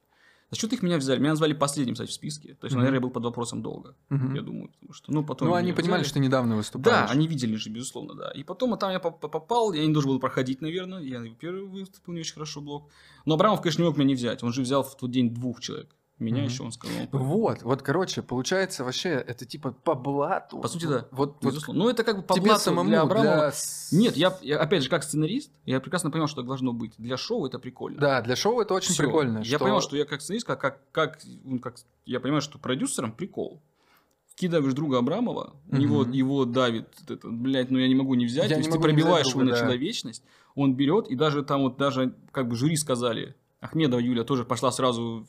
За счет их меня взяли. Меня назвали последним, кстати, в списке. То есть, Мгм. наверное, я был под вопросом долго. Мгм. Я думаю, потому что, ну, потом Ну, они понимали, взяли. что недавно выступаешь. Да, они видели же, безусловно, да. И потом а там я поп- попал, я не должен был проходить, наверное. Я первый выступил не очень хорошо блок. Но Абрамов, конечно, не мог меня не взять. Он же взял в тот день двух человек. Меня Мгм. еще он сказал. Вот, вот, короче, получается вообще, это типа по блату. По сути, да. Вот, вот Безусловно. Ну, это как бы по блату самому для Абрамова. для Нет, я, я, опять же, как сценарист, я прекрасно понимал, что так должно быть. Для шоу это прикольно. Да, для шоу это очень Всё. прикольно. Я понимал, что я как сценарист, как, как, как, ну, как- я понимаю, что продюсером прикол. Вкидываешь друга Абрамова, Мгм. его, его давит, это, блядь, ну я не могу не взять. Я То есть ты пробиваешь его на да. человечность, он берет, и даже там вот даже как бы жюри сказали, Ахмедова Юля тоже пошла сразу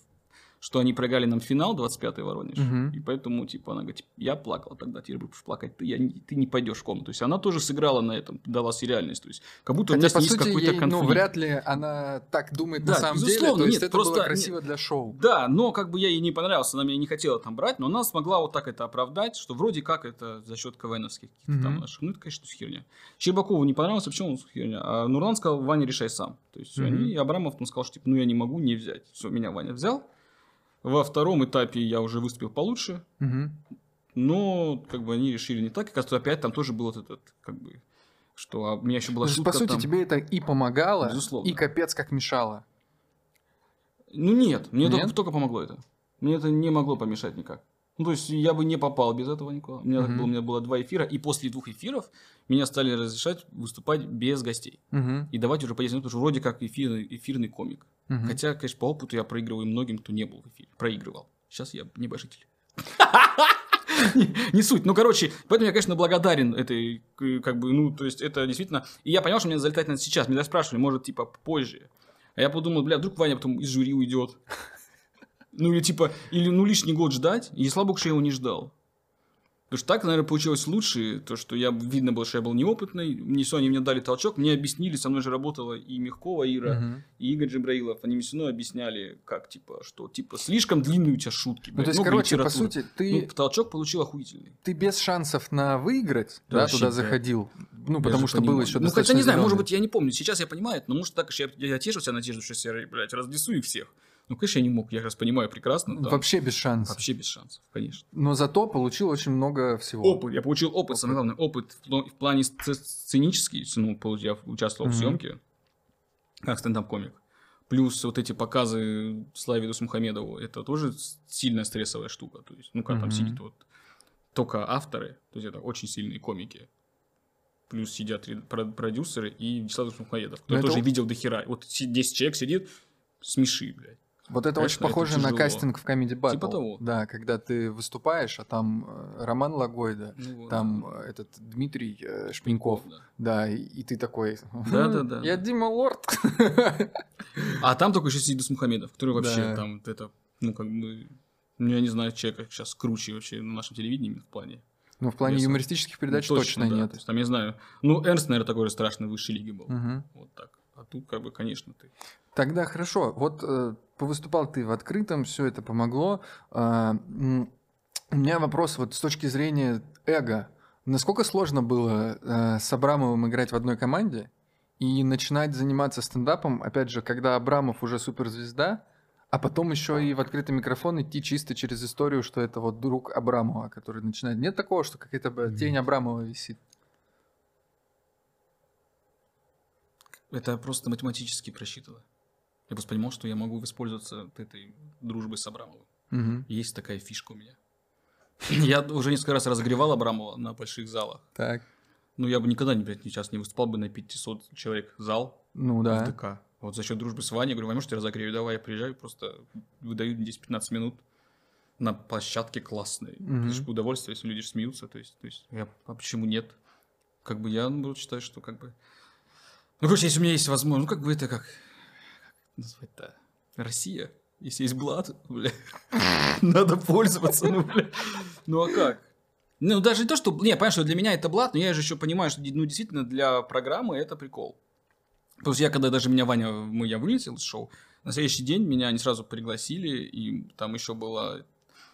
что они проиграли нам финал 25-й Воронеж. Мгм. И поэтому, типа, она говорит, я плакала тогда, теперь будешь плакать ты, я, не- ты не пойдешь в комнату. То есть она тоже сыграла на этом, дала сериальность. То есть как будто у Хотя, по ней есть какой-то ей, конфликт. ну, вряд ли она так думает на Да, самом деле. То есть нет, это было просто- красиво для шоу. Да, но как бы я ей не понравился, она меня не хотела там брать, но она смогла вот так это оправдать, что вроде как это за счет КВНовских каких-то там Мгм. наших. Ну, это, конечно, херня. Щербакову не понравилось, почему он херня. А Нурлан сказал, Ваня, решай сам. То есть Мгм. они, и Абрамов там сказал, что типа, ну я не могу не взять. Все, меня Ваня взял. Во втором этапе я уже выступил получше, Мгм. но как бы они решили не так. И, кажется, опять там тоже был вот этот, как бы, что а у меня еще была То шутка по сути, там- тебе это и помогало, Безусловно. и капец как мешало. Ну нет, мне Нет? Только, только помогло это. Мне это не могло помешать никак. Ну, то есть я бы не попал без этого никуда. У меня, Мгм. было, у меня было два эфира, и после двух эфиров меня стали разрешать выступать без гостей. Мгм. И давать уже по 10 минут, потому что вроде как эфирный, эфирный комик. Мгм. Хотя, конечно, по опыту я проигрываю многим, кто не был в эфире. Проигрывал. Сейчас я небожитель. Не- Не суть. Ну, короче, поэтому я, конечно, благодарен этой, как бы, ну, то есть, это действительно... И я понял, что мне залетать надо сейчас. Меня даже спрашивали, может, типа, позже. А я подумал, бля, вдруг Ваня потом из жюри уйдет. Ну, или типа, или ну лишний год ждать, и слава богу, что я его не ждал. Потому что так, наверное, получилось лучше, то, что я, видно было, что я был неопытный, мне все, они мне дали толчок, мне объяснили, со мной же работала и Мягкова Ира, Мгм. и Игорь Джибраилов, они мне все равно объясняли, как, типа, что, типа, слишком длинные у тебя шутки. Ну, блядь, то есть, короче, по литературы. сути, ты, Ну, толчок получил охуительный. ты без шансов на выиграть, Да да, туда да. заходил. Ну, Я потому что понимаю. было еще Ну, хотя не знаю, может быть, я не помню. Сейчас я понимаю, но может так, что я, я тешу себя надежду, что я, блядь, разнесу их всех. Ну, конечно, я не мог, я раз понимаю прекрасно. там Вообще без шансов. вообще без шансов, конечно. Но зато получил очень много всего. Опыт, я получил опыт, самое главное, опыт в, в плане сце- сценический, ну, я участвовал в Мгм. съемке, как стендап-комик. Плюс вот эти показы Славе Дусмухамедову, это тоже сильная стрессовая штука. То есть, ну, когда там Мгм. сидит вот только авторы, то есть это очень сильные комики. Плюс сидят продюсеры и Вячеслав Дусмухамедов, кто Но это тоже о- видел до хера. Вот си- 10 человек сидит, смеши, блядь. Вот это Конечно, очень это похоже на тяжело. кастинг в Comedy Battle. Типа того. Да, когда ты выступаешь, а там э, Роман Лагойда, Ну, вот. там э, этот Дмитрий э, Шпеньков, Да. да, и, и ты такой... Да-да-да. Я Дима Лорд. А там только еще сидит Мухамедов, который вообще Да. там это, ну, как бы, ну, я не знаю, человека сейчас круче вообще на нашем телевидении в плане. Ну, в плане Веса. юмористических передач Ну, точно, да. нет. То есть, там, я знаю, ну, Эрнст, наверное, такой же страшный в высшей лиге был. Мгм. Вот так. А тут, как бы, конечно, ты. Тогда хорошо. Вот э, повыступал ты в открытом, все это помогло. А, У меня вопрос вот с точки зрения эго. Насколько сложно было э, с Абрамовым играть в одной команде и начинать заниматься стендапом, опять же, когда Абрамов уже суперзвезда, а потом еще и в открытый микрофон идти чисто через историю, что это вот друг Абрамова, который начинает. Нет такого, что какая-то тень Абрамова висит. Это просто математически просчитано. Я просто понимал, что я могу воспользоваться этой дружбой с Абрамовым. Мгм. Есть такая фишка у меня. Я уже несколько раз разогревал Абрамова на больших залах. Так. Ну, я бы никогда, блядь, сейчас не выступал бы на 500 человек зал Ну да. ДК. Вот за счет дружбы с Ваней, говорю, Вань, может, я разогрею? Давай, я приезжаю, просто выдаю 10-15 минут на площадке классной. Мгм. Это же удовольствие, если люди смеются. То есть, то есть я, а почему нет? Как бы я наоборот, считаю, что как бы... Ну, короче, если у меня есть возможность, ну, как бы это как... Назвать-то? Россия. Если есть блат, бля, надо пользоваться, ну, бля. Ну, а как? Ну, даже не то, что... Не, понятно, что для меня это блат, но я же еще понимаю, что, ну, действительно, для программы это прикол. Потому что я, когда даже меня Ваня, мы, я вылетел из шоу, на следующий день меня они сразу пригласили, и там еще было...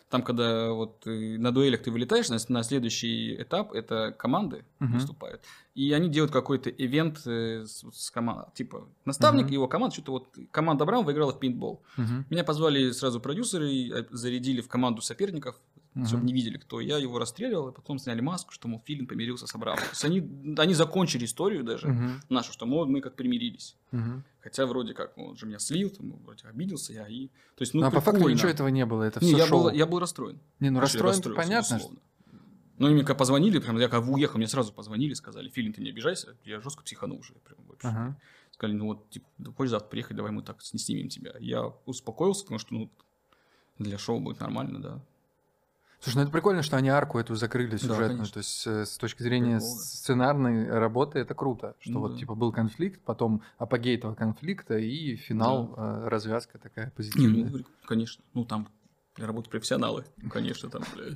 Там, когда вот на дуэлях ты вылетаешь, на, на следующий этап это команды Мгм. выступают. И они делают какой-то ивент э, с, с командой. Типа, наставник и его команда, что-то вот... Команда Абрамова выиграла в пейнтбол. Мгм. Меня позвали сразу продюсеры, э, зарядили в команду соперников, Мгм. чтобы не видели, кто я. Его расстреливал, и потом сняли маску, что, мол, Филин помирился с. То есть они, они закончили историю даже Мгм. нашу, что, мол, мы как примирились. Мгм. Хотя вроде как, он же меня слил, там, вроде обиделся я. И... То есть, ну, Ну, а по факту ничего этого не было, это Не, все я, шоу. был, я был расстроен. Не, ну расстроен, понятно. безусловно. Ну, мне когда позвонили, прям я как уехал, мне сразу позвонили, сказали, Филин, ты не обижайся, я жестко психанул уже. Прям, вообще. Ага. Сказали, ну вот, типа, да хочешь завтра приехать, давай мы так с- снимем тебя. Я успокоился, потому что, ну, для шоу будет нормально, да. Слушай, ну это прикольно, что они арку эту закрыли Да, сюжетную. конечно. То есть э, с точки зрения Прикол, да. сценарной работы это круто. Что Ну вот да. типа был конфликт, потом апогей этого конфликта и финал, э, развязка такая позитивная. Не, ну, конечно. Ну, там работы профессионалы, конечно, там, бля.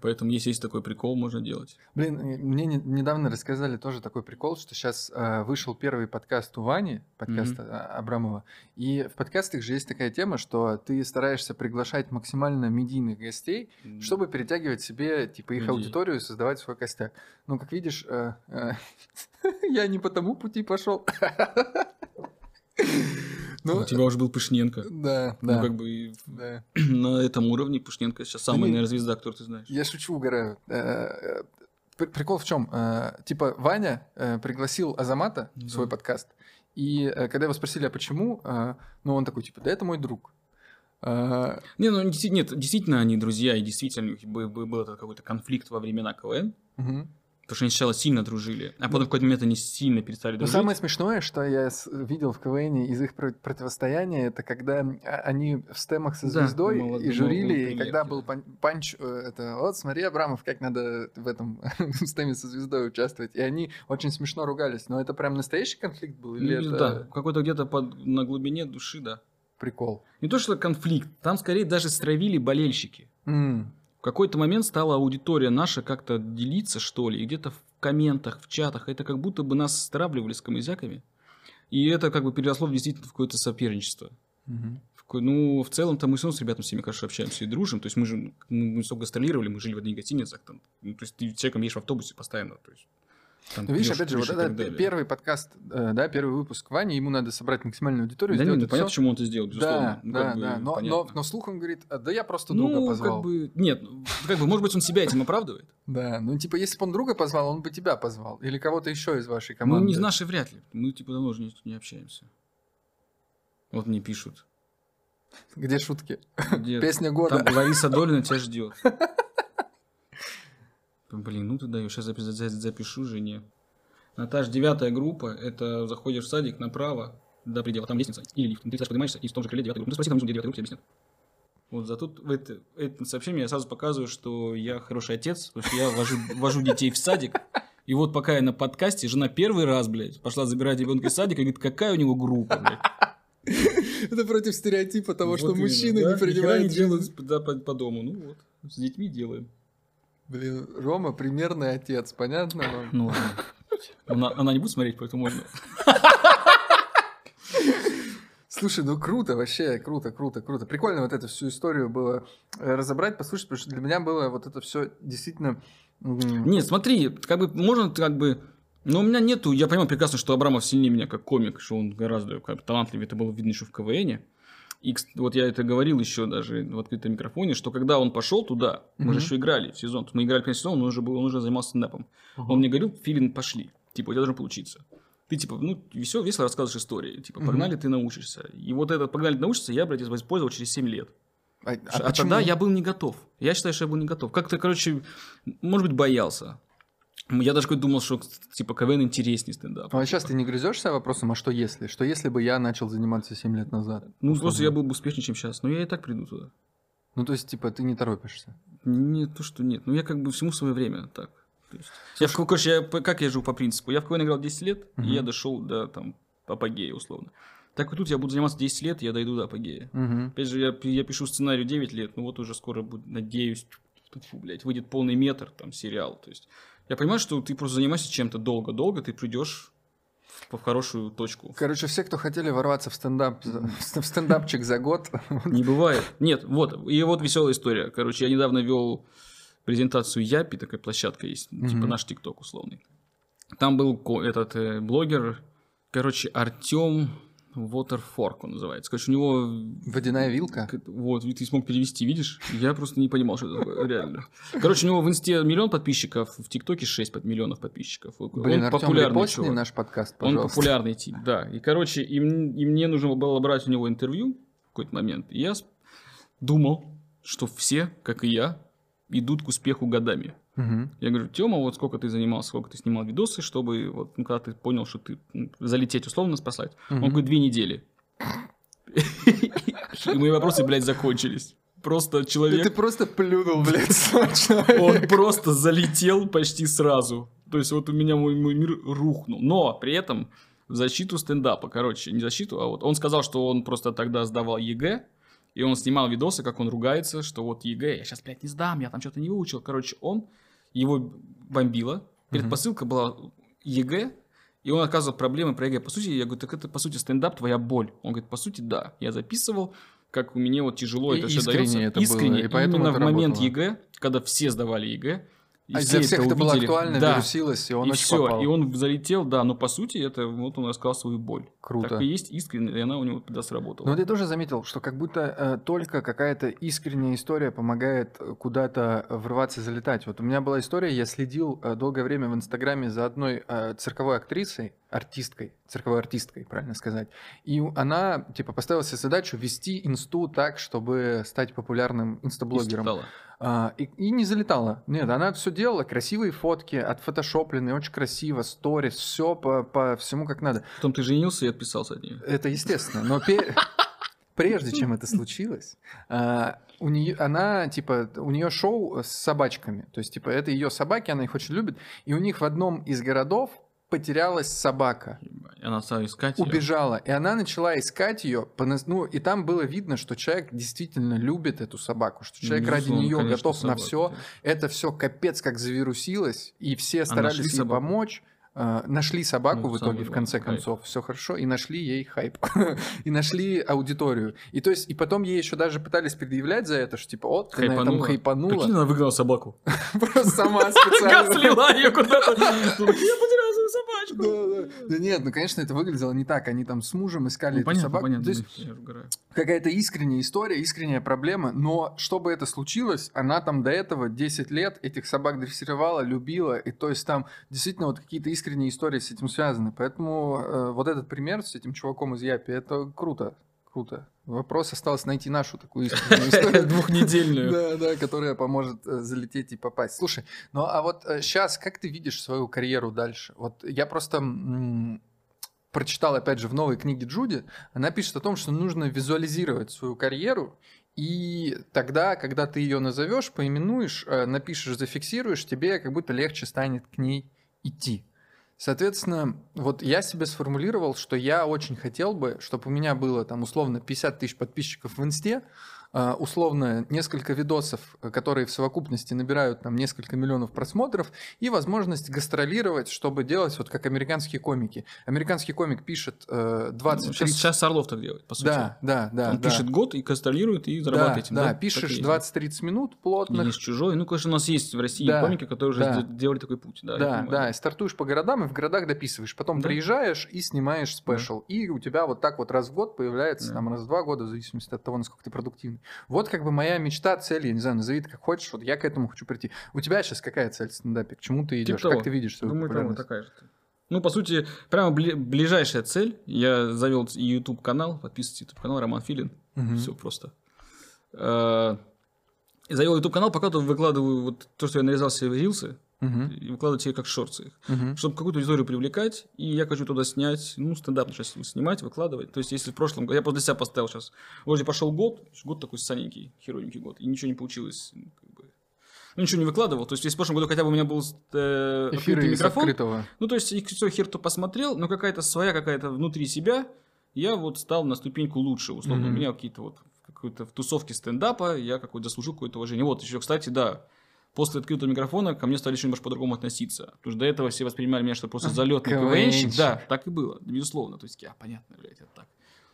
Поэтому если есть такой прикол, можно делать. Блин, э, мне не- недавно рассказали тоже такой прикол, что сейчас вышел первый подкаст у Вани, подкаст а, Абрамова, и в подкастах же есть такая тема, что ты стараешься приглашать максимально медийных гостей, чтобы перетягивать себе типа их Людей. аудиторию и создавать свой костяк. Ну, как видишь, э, э, я не по тому пути пошел. Ну, Ну, у тебя уже был Пышненко. да, Ну, да, как бы да. на этом уровне Пышненко сейчас самая, не- наверное, звезда, которую ты знаешь. Я шучу, угораю. Э, э, пр- Прикол в чем? Типа, Ваня э, пригласил Азамата в Да. свой подкаст, и э, когда его спросили, а почему, э, ну, он такой, типа, да это мой друг. Э, Не, ну, нет, действительно они друзья, и действительно был, был- какой-то конфликт во времена КВН, мгм. Потому что они сначала сильно дружили, а потом в какой-то момент они сильно перестали Но дружить. самое смешное, что я видел в КВН из их про- противостояния, это когда а, они в стемах со Да, звездой молод- и журили, и когда да. был пан- панч, э, это вот смотри, Абрамов, как надо в этом в стеме со звездой участвовать. И они очень смешно ругались. Но это прям настоящий конфликт был Ну, или это Да, какой-то где-то под, на глубине души, да. прикол? Не то, что конфликт, там скорее даже стравили болельщики. В какой-то момент стала аудитория наша как-то делиться, что ли, и где-то в комментах, в чатах. Это как будто бы нас стравливали с камызяками. И это как бы переросло в действительно в какое-то соперничество. В какой- Ну, в целом-то мы все равно с ребятами всеми хорошо общаемся и дружим. То есть мы же мы, мы столько гастролировали, мы жили в одних гостиницах. Там. Ну, то есть ты с человеком едешь в автобусе постоянно. То есть, там Ну, видишь, опять же, вот это первый подкаст, э, да, первый выпуск Вани, ему надо собрать максимальную аудиторию, Да не, сделать ну, понятно, почему он это сделал, безусловно. Да, Ну, да, бы да. Но, но, но слух он говорит, «А, да я просто ну, друга позвал. как бы, нет, ну, как бы, может быть, он себя этим оправдывает. Да, ну типа, если бы он друга позвал, он бы тебя позвал. Или кого-то еще из вашей Ну, команды. не наши вряд ли. Мы, типа, давно уже не, не общаемся. Вот мне пишут. Где шутки? Где- Песня года. Там Лариса Долина тебя ждет. Блин, ну ты даешь, сейчас запи- за- запишу жене. Наташ, девятая группа, это заходишь в садик направо до предела, там лестница или лифт. Ты, Саш, поднимаешься, и в том же крыле девятая группа. Ну, спроси там внизу, где девятая группа, тебе объяснят. Вот за тут в это, это сообщение я сразу показываю, что я хороший отец, потому что я вожу, вожу детей в садик. И вот пока я на подкасте, жена первый раз, блядь, пошла забирать ребенка из садика и говорит, какая у него группа, блядь. Это против стереотипа того, Вот что именно, мужчины да, не принимают не делают да, по, по дому. Ну вот, с детьми делаем. Блин, Рома примерный отец, понятно вам? Ну ладно. Она, не будет смотреть, поэтому можно. Слушай, ну круто, вообще круто, круто, круто. Прикольно вот эту всю историю было э, разобрать, послушать, потому что для меня было вот это все действительно... м, Нет, смотри, как бы можно как бы... Но у меня нету, я понимаю прекрасно, что Абрамов сильнее меня как комик, что он гораздо как талантливее, это было видно еще в КВНе. И вот я это говорил еще даже в открытом микрофоне, что когда он пошел туда, мы Мгм. же еще играли в сезон, мы играли первый сезон, он уже, был, он уже занимался стендапом. Он мне говорил, Филин, пошли, типа, у тебя должно получиться. Ты, типа, ну, весело, весело рассказываешь истории, типа, погнали, ты научишься. И вот этот погнали, ты научишься, я, блядь, использовал через 7 лет. А, а А, почему? тогда я был не готов. Я считаю, что я был не готов. Как-то, короче, может быть, боялся. Я даже думал, что типа КВН интереснее стендап. Ну, а сейчас ты не грызешься вопросом, а что если? Что если бы я начал заниматься 7 лет назад? Ну, условно? просто я был бы успешнее, чем сейчас. Но я и так приду туда. Ну, то есть, типа, ты не торопишься. Не то, что нет. Ну, я как бы всему свое время так. То есть, я, в- короче, я, как я живу по принципу? Я в КВН играл 10 лет, Мгм. и я дошел до там апогея, условно. Так и тут я буду заниматься 10 лет, и я дойду до апогея. Мгм. Опять же, я, я пишу сценарий 9 лет, ну вот уже скоро, буду, надеюсь, фу, блядь, выйдет полный метр, там, сериал. То есть, я понимаю, что ты просто занимаешься чем-то долго-долго, ты придешь в, хорошую точку. Короче, все, кто хотели ворваться в стендап, в стендапчик за год, Не бывает. Нет, вот, и вот веселая история. Короче, я недавно вел презентацию Япи, такая площадка есть, типа наш ТикТок условный. Там был этот э, блогер, короче, Артем Waterfork он называется. Короче, у него водяная вилка. Вот, ты смог перевести, видишь? Я просто не понимал, что это такое, реально. Короче, у него в инсте миллион подписчиков, в ТикТоке 6 под- миллионов подписчиков. Блин, он Артем, популярный чувак. наш подкаст, Он пожалуйста. популярный тип, да. И, короче, и, и мне нужно было брать у него интервью в какой-то момент. И я думал, что все, как и я, идут к успеху годами. Мгм. Я говорю, Тёма, вот сколько ты занимался, сколько ты снимал видосы, чтобы вот, ну, когда ты понял, что ты ну, залететь условно спасать. Он Мгм. говорит, две недели. И мои вопросы, блядь, закончились. Просто человек, Ты просто плюнул, блядь, он просто залетел почти сразу. То есть вот у меня мой, мой мир рухнул. Но при этом в защиту стендапа, короче, не защиту, а вот он сказал, что он просто тогда сдавал ЕГЭ, и он снимал видосы, как он ругается, что вот ЕГЭ, я сейчас, блядь, не сдам, я там что-то не выучил. Короче, он, его бомбило. Предпосылка была ЕГЭ, и он оказывал проблемы про ЕГЭ. По сути, я говорю, так это, по сути, стендап твоя боль. Он говорит, по сути, да. Я записывал, как у меня вот тяжело И это все дается. это было, искренне. и поэтому именно это в момент работало. ЕГЭ, когда все сдавали ЕГЭ, и А все для всех это было увидели. актуально, да. вирусилось, и он и очень все, попал. и он залетел, да, но по сути это вот он рассказал свою боль. Круто. Так и есть искренне, и она у него тогда сработала. Но Ну, ты тоже заметил, что как будто э, только какая-то искренняя история помогает э, куда-то врываться и залетать. Вот у меня была история, я следил э, долгое время в Инстаграме за одной э, цирковой актрисой, артисткой, цирковой артисткой, правильно сказать. И она, типа, поставила себе задачу вести инсту так, чтобы стать популярным И инстаблогером. стало. А, и, и не залетала. Нет, она все делала, красивые фотки, отфотошопленные, очень красиво, сторис, все по, по всему как надо. Потом ты женился и отписался от нее. Это естественно, но прежде чем это случилось, а, у нее, она, типа, у нее шоу с собачками. То есть, типа, это ее собаки, она их очень любит. И у них в одном из городов потерялась собака. Она стала искать. Убежала. И она начала искать ее. Ну, и там было видно, что человек действительно любит эту собаку, что человек ради Безусловно, нее конечно, готов на собака. все. Это все капец как завирусилось, и все старались нашли ей собаку? помочь. А, нашли собаку Ну, в итоге, в конце хайп. концов, все хорошо, и нашли ей хайп, и нашли аудиторию. И то есть, и потом ей еще даже пытались предъявлять за это, что типа, вот, ты на этом Хайпанула. хайпанула, Прикинь, она выиграла собаку. просто сама специально. слила ее куда-то. Я потерял собачку. Да, да. Да нет, ну, конечно, это выглядело не так. Они там с мужем искали Ну, эту понятно, собаку. понятно. То есть, какая-то искренняя история, искренняя проблема, но чтобы это случилось, она там до этого 10 лет этих собак дрессировала, любила, и то есть там действительно вот какие-то искренние истории с этим связаны. Поэтому э, вот этот пример с этим чуваком из Япи, это круто, круто. Вопрос осталось найти нашу такую историю. Двухнедельную. Да, да, которая поможет э, залететь и попасть. Слушай, ну а вот сейчас как ты видишь свою карьеру дальше? Вот я просто прочитал, опять же, в новой книге Джуди, она пишет о том, что нужно визуализировать свою карьеру, и тогда, когда ты ее назовешь, поименуешь, э, напишешь, зафиксируешь, тебе как будто легче станет к ней идти. Соответственно, вот я себе сформулировал, что я очень хотел бы, чтобы у меня было там условно 50 тысяч подписчиков в инсте, условно несколько видосов, э, которые в совокупности набирают там несколько миллионов просмотров, и возможность гастролировать, чтобы делать вот как американские комики. Американский комик пишет э, 20 Ну, сейчас, сейчас Орлов так делает, по сути. Да, да, да. Он да. пишет год и контролирует, и да, зарабатывает этим. да, и пишешь есть. 20-30 минут плотно. Есть чужой. Ну, конечно, у нас есть в России Да, комики, которые уже да. сделали такой путь. Да, Да, да, и стартуешь по городам и в городах дописываешь. Потом Да. приезжаешь и снимаешь спешл. И у тебя вот так вот раз в год появляется, Да. там раз в два года, в зависимости от того, насколько ты продуктивный. Вот как бы моя мечта, цель, я не знаю, назови это как хочешь, вот я к этому хочу прийти. У тебя сейчас какая цель в стендапе? К чему ты идешь? Типа как ты видишь свою Думаю, популярность? такая же. Ну, по сути, прямо бли- ближайшая цель. Я завел YouTube канал, подписывайтесь YouTube канал Роман Филин. Мгм. Все просто. Э, Завел YouTube канал, пока тут выкладываю вот то, что я нарезал себе рилсы, Мгм, и выкладываю себе как шорты их. мгм. Чтобы какую-то аудиторию привлекать, и я хочу туда снять, ну, стендап сейчас снимать, выкладывать. То есть, если в прошлом году, я после себя поставил сейчас, вроде пошел год, год такой саненький, херовенький год, и ничего не получилось, ну, как бы, ну, ничего не выкладывал. То есть, если в прошлом году хотя бы у меня был э, Эфиры микрофон, открытого. ну, то есть, и все хер кто посмотрел, но какая-то своя, какая-то внутри себя, я вот стал на ступеньку лучше, условно. Мгм. У меня какие-то вот какой-то в тусовке стендапа, я какой-то заслужил какое-то уважение. Вот еще, кстати, да, после открытого микрофона ко мне стали еще немножко по-другому относиться. Потому что до этого все воспринимали меня, что просто залетный КВНщик. Да, так и было, безусловно. То есть, я, понятно, блядь, это так.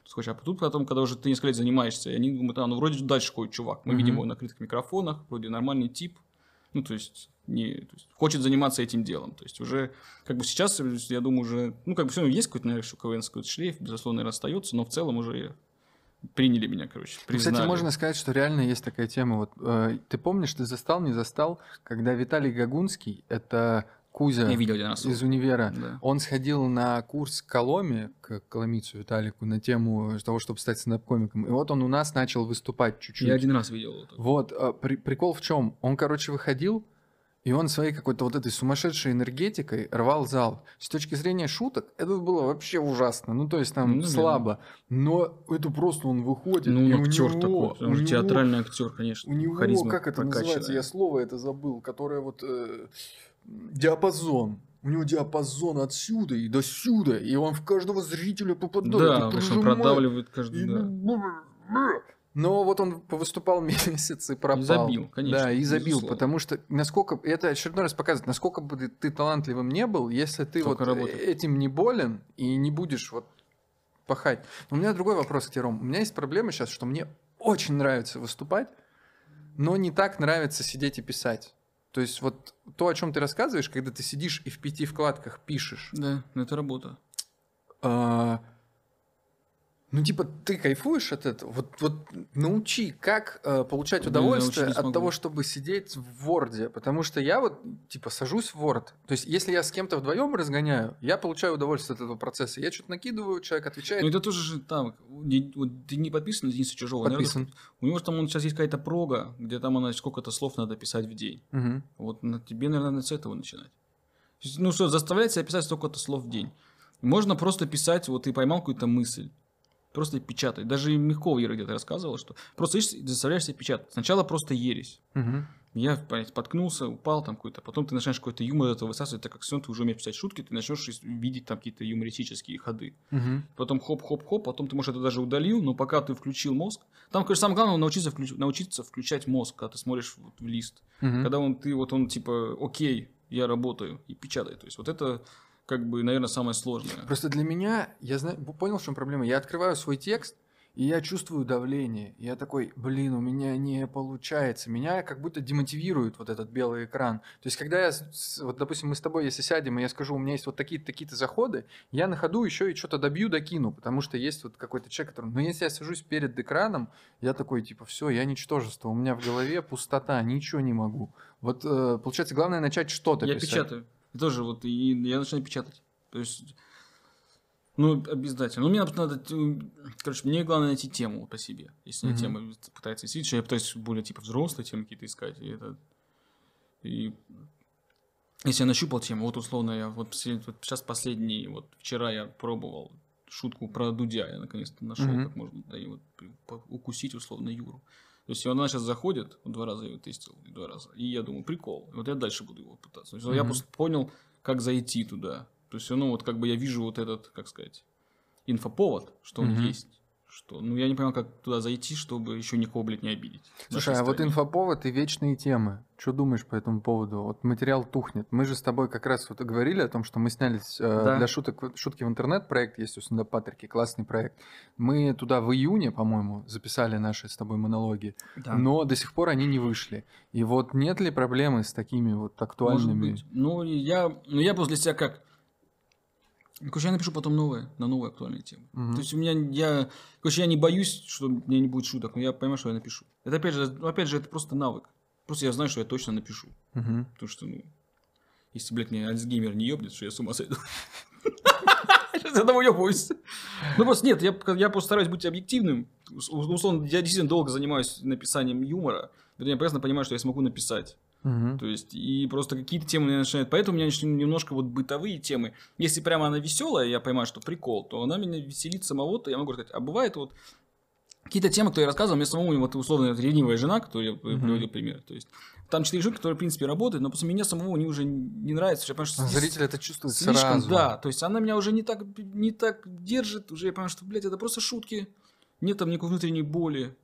Хочешь, а тут потом, когда уже ты несколько лет занимаешься, и они думают, а, ну вроде дальше ходит чувак. Мы Мгм. видим его на открытых микрофонах, вроде нормальный тип. Ну, то есть, не, то есть, хочет заниматься этим делом. То есть, уже, как бы сейчас, я думаю, уже, ну, как бы все равно есть какой-то, наверное, еще КВНский шлейф, безусловно, наверное, остается, но в целом уже приняли меня, короче, Ну, признали. Кстати, можно сказать, что реально есть такая тема. Вот, э, ты помнишь, ты застал, не застал, когда Виталий Гагунский, это Кузя Я видел раз. из универа, Да. он сходил на курс к Коломе, к Коломицу Виталику, на тему того, чтобы стать стендап-комиком. И вот он у нас начал выступать чуть-чуть. Я один раз видел. Вот, а, при- прикол в чем? Он, короче, выходил, и он своей какой-то вот этой сумасшедшей энергетикой рвал зал. С точки зрения шуток, это было вообще ужасно. Ну, то есть там Ну, да. слабо. Но это просто он выходит, Ну, и он актер него- такой. Он же театральный актер, конечно. У него, харизма как это называется, я слово это забыл, которое вот э, диапазон. У него диапазон отсюда и до сюда, и он в каждого зрителя попадает. Да, и он продавливает И- каждый, да. Но вот он выступал месяц и пропал. И забил, конечно, Да, и забил, безусловно. потому что насколько это очередной раз показывает, насколько бы ты, ты талантливым не был, если ты Столько вот работы. этим не болен и не будешь вот пахать. Но у меня другой вопрос к тебе, Ром. У меня есть проблема сейчас, что мне очень нравится выступать, но не так нравится сидеть и писать. То есть вот то, о чем ты рассказываешь, когда ты сидишь и в пяти вкладках пишешь, Да, ну, это работа. а, ну, типа, ты кайфуешь от этого? Вот, вот научи, как э, получать удовольствие от того, чтобы сидеть в Word. Потому что я вот, типа, сажусь в Word. То есть, если я с кем-то вдвоем разгоняю, я получаю удовольствие от этого процесса. Я что-то накидываю, человек отвечает. Ну, это тоже же там, не- вот ты не подписан на Дениса Чужого? наверное, Подписан. у него же там он, сейчас есть какая-то прога, где там она сколько-то слов надо писать в день. Мгм. Вот на тебе, наверное, надо с этого начинать. Ну что, заставлять себя писать столько-то слов в день. Можно просто писать, вот ты поймал какую-то мысль, просто печатать. Даже Мягкова Ира где-то рассказывала, что просто видишь, и заставляешь себя печатать. Сначала просто ересь. Мгм. Я понять, споткнулся, упал там какой-то, потом ты начинаешь какой-то юмор этого высасывать, так как все, ты уже умеешь писать шутки, ты начнешь видеть там какие-то юмористические ходы. Мгм. Потом хоп-хоп-хоп, потом ты, может, это даже удалил, но пока ты включил мозг. Там, конечно, самое главное научиться, включ- научиться включать мозг, когда ты смотришь вот в лист. Мгм. Когда он, ты, вот он типа, окей, я работаю, и печатай. То есть вот это, как бы, наверное, самое сложное. Просто для меня, я знаю, понял, в чем проблема. Я открываю свой текст, и я чувствую давление. Я такой, блин, у меня не получается. Меня как будто демотивирует вот этот белый экран. То есть, когда я, вот, допустим, мы с тобой, если сядем, и я скажу, у меня есть вот такие-то такие-то заходы, я на ходу еще и что-то добью, докину, потому что есть вот какой-то человек, который... Но если я сажусь перед экраном, я такой, типа, все, я ничтожество, у меня в голове пустота, ничего не могу. Вот, э, получается, главное начать что-то Я писать. печатаю. Тоже вот, и я начинаю печатать. То есть, ну, обязательно. Ну, мне надо, короче, мне главное найти тему по себе. Если Мгм. тема пытается действительно, я пытаюсь более, типа, взрослые темы какие-то искать. И это... И если я нащупал тему, вот условно я вот, вот сейчас последний, вот вчера я пробовал шутку про Дудя, я наконец-то нашел, Мгм. как можно да, и вот укусить условно Юру. То есть, она сейчас заходит, вот два раза его тестил, два раза, и я думаю, прикол, вот я дальше буду его пытаться. То есть, я просто понял, как зайти туда. То есть, ну, вот как бы я вижу вот этот, как сказать, инфоповод, что он Мгм. есть, что, ну, я не понимаю, как туда зайти, чтобы еще никого, блядь, не обидеть. Слушай, а вот инфоповод и вечные темы. Что думаешь по этому поводу? Вот материал тухнет. Мы же с тобой как раз вот говорили о том, что мы снялись э, Да. для шуток, шутки в интернет проект есть у Синда Патрики, классный проект. Мы туда в июне, по-моему, записали наши с тобой монологи, Да. но до сих пор они не вышли. И вот нет ли проблемы с такими вот Может актуальными? быть. Ну, я, ну, я просто для себя как... Короче, я напишу потом новое, на новые актуальные темы. Мгм. То есть у меня, я, короче, я не боюсь, что у меня не будет шуток, но я понимаю, что я напишу. Это опять же, ну, опять же, это просто навык. Просто я знаю, что я точно напишу. Мгм. Потому что, ну, если, блядь, мне Альцгеймер не ебнет, что я с ума сойду. Сейчас я ебаюсь. Ну, просто нет, я, я просто стараюсь быть объективным. Ус- Условно, я действительно долго занимаюсь написанием юмора. Поэтому Я прекрасно понимаю, что я смогу написать. Мгм. То есть, и просто какие-то темы меня начинают. Поэтому у меня начали немножко вот бытовые темы. Если прямо она веселая, я понимаю, что прикол, то она меня веселит самого, то я могу сказать. А бывает вот какие-то темы, которые я рассказывал, мне самому вот условно вот ревнивая жена, которую я приводил пример. То есть, там четыре шутки, которые, в принципе, работают, но после меня самого они уже не нравятся. Я понимаю, что А Зритель это чувствует слишком, сразу. да. То есть, она меня уже не так, не так держит. Уже я понимаю, что, блядь, это просто шутки. Нет там никакой внутренней боли.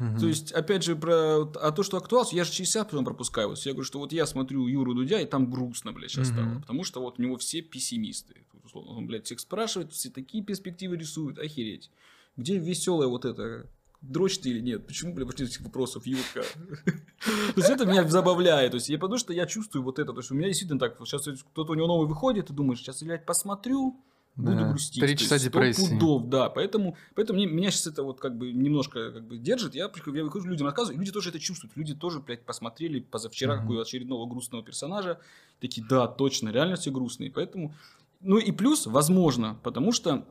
Мгм. То есть, опять же, про а то, что актуалс, я же через себя потом пропускаю. Вот я говорю, что вот я смотрю Юру Дудя, и там грустно, блядь, сейчас стало. Мгм. Потому что вот у него все пессимисты. Условно, он, блядь, всех спрашивает, все такие перспективы рисуют, охереть. Где веселая вот это? Дрочь ты или нет? Почему, блядь, после этих вопросов Юрка? То есть, это меня забавляет. То есть, я потому что я чувствую вот это. То есть, у меня действительно так, сейчас кто-то у него новый выходит, ты думаешь, сейчас, блядь, посмотрю, буду Да. грустить. Три часа депрессии. пудов, да. Поэтому, поэтому мне- меня сейчас это вот как бы немножко как бы держит. Я, я выхожу, людям рассказываю, и люди тоже это чувствуют. Люди тоже, блядь, посмотрели позавчера Мгм. какого очередного грустного персонажа. Такие, да, точно, реально все грустные. Поэтому, ну и плюс, возможно, потому что,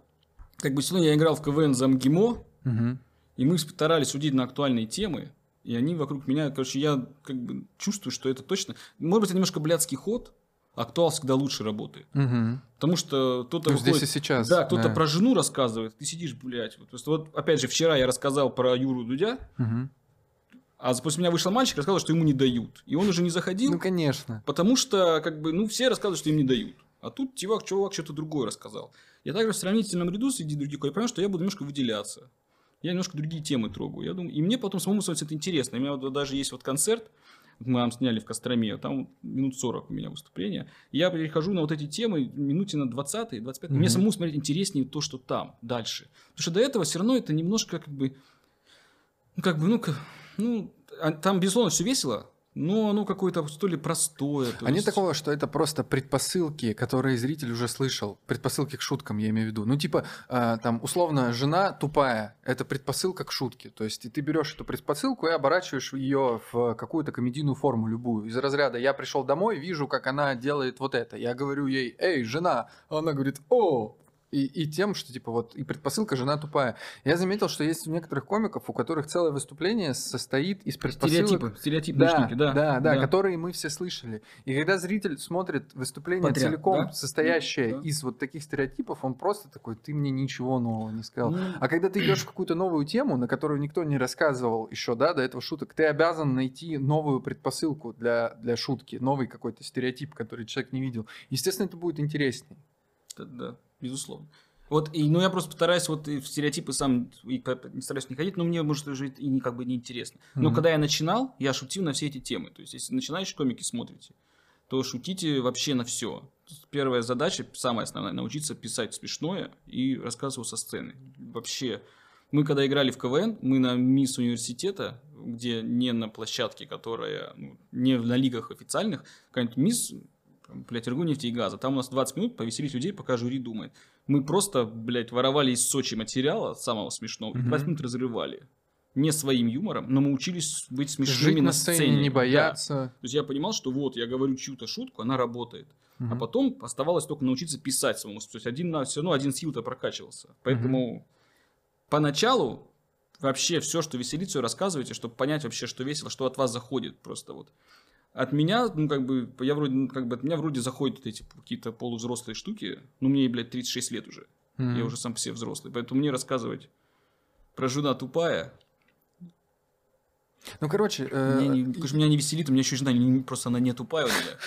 как бы сегодня я играл в КВН за МГИМО, Мгм. и мы старались судить на актуальные темы, и они вокруг меня, короче, я как бы чувствую, что это точно... Может быть, это немножко блядский ход, актуал всегда лучше работает. Мгм. Потому что кто-то Ну, здесь выходит- и сейчас. да, кто-то да. про жену рассказывает, ты сидишь, блядь. Вот, просто вот, опять же, вчера я рассказал про Юру Дудя, Мгм. а после меня вышел мальчик, рассказал, что ему не дают. И он уже не заходил, Ну, конечно. потому что, как бы, ну, все рассказывают, что им не дают. А тут чувак, чувак что-то другое рассказал. Я также в сравнительном ряду среди других, я понимаю, что я буду немножко выделяться. Я немножко другие темы трогаю. Я думаю, и мне потом самому становится это интересно. У меня вот даже есть вот концерт, мы там сняли в Костроме, там минут 40 у меня выступление. Я перехожу на вот эти темы минуте на 20 25 Мне Мгм. самому смотреть интереснее то, что там, дальше. Потому что до этого все равно это немножко как бы, ну, как бы, ну, ну, а там, безусловно, все весело, но оно какое-то, что ли, простое. то А нет есть- такого, что это просто предпосылки, которые зритель уже слышал. Предпосылки к шуткам, я имею в виду. Ну, типа, а, там, условно, жена тупая. Это предпосылка к шутке. То есть, и ты берешь эту предпосылку и оборачиваешь ее в какую-то комедийную форму любую. Из разряда «я пришел домой, вижу, как она делает вот это». Я говорю ей «эй, жена!» А Она говорит «о!» И, и тем, что типа вот и предпосылка жена тупая. Я заметил, что есть у некоторых комиков, у которых целое выступление состоит из предпосылок. Стереотипы, стереотипные Да, штуки, да. да, да, которые мы все слышали. И когда зритель смотрит выступление Подряд, целиком, да? состоящее Да. из вот таких стереотипов, он просто такой, ты мне ничего нового не сказал. Ну, А когда ты идешь в какую-то новую тему, на которую никто не рассказывал еще, да, до этого шуток, ты обязан найти новую предпосылку для, для шутки, новый какой-то стереотип, который человек не видел. Естественно, это будет интереснее. Да, да, безусловно. Вот, и, ну, я просто стараюсь вот и в стереотипы сам и стараюсь не ходить, но мне, может, уже и не, как бы не интересно. Но Мгм. когда я начинал, я шутил на все эти темы. То есть, если начинающие комики смотрите, то шутите вообще на все. Первая задача, самая основная, научиться писать смешное и рассказывать со сцены. Вообще, мы когда играли в КВН, мы на мисс университета, где не на площадке, которая ну, не на лигах официальных, какая-нибудь мисс, блядь, нефти и газа. Там у нас 20 минут повеселить людей, пока жюри думает. Мы просто, блядь, воровали из Сочи материала самого смешного и Мгм. 20 минут разрывали. Не своим юмором, но мы учились быть смешными Жить на сцене, не Да. бояться. То есть я понимал, что вот, я говорю чью-то шутку, она работает. А Мгм. потом оставалось только научиться писать самому. То есть один на все равно один сил-то прокачивался. Поэтому поначалу вообще все, что веселит, все рассказывайте, чтобы понять вообще, что весело, что от вас заходит просто вот. От меня, ну, как бы, я вроде, ну, как бы, от меня вроде заходят вот эти какие-то полувзрослые штуки. Ну, мне, блядь, 36 лет уже. Мгм. Я уже сам все взрослый. Поэтому мне рассказывать про жена тупая, Ну, короче, э, меня не, меня не веселит, у меня еще жена, не- просто она не тупая у меня.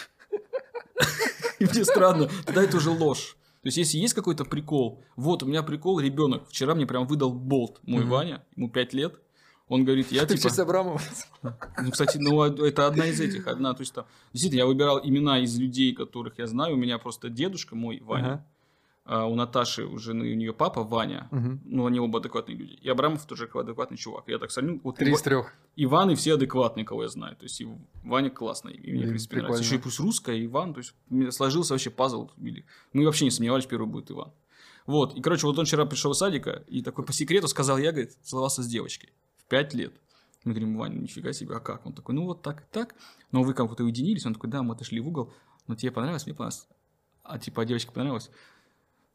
И мне странно, тогда это уже ложь. То есть, если есть какой-то прикол, вот у меня прикол, ребенок, вчера мне прям выдал болт, мой. Ваня, ему 5 лет, он говорит, я Ты в типа... честь Абрамова. Ну, кстати, ну, а это одна из этих, одна, то есть там, действительно, я выбирал имена из людей, которых я знаю, у меня просто дедушка мой, Ваня, а у Наташи, у жены, у нее папа, Ваня, Мгм. ну, они оба адекватные люди, и Абрамов тоже адекватный чувак, я так смотрю, вот Три Ива- из трех. Иваны все адекватные, кого я знаю. То есть и Ваня классный. И мне, в принципе, прикольно. нравится. Еще и плюс русская, Иван. То есть у меня сложился вообще пазл. Мы вообще не сомневались, первый будет Иван. Вот. И, короче, вот он вчера пришел из садика и такой по секрету сказал, я, говорит, целовался с девочкой. Пять лет. Мы говорим, Ваня, нифига себе, а как? Он такой, ну вот так и так. Но вы как-то уединились. Он такой, да, мы отошли в угол. Но тебе понравилось, мне понравилось. А типа, а девочке понравилось?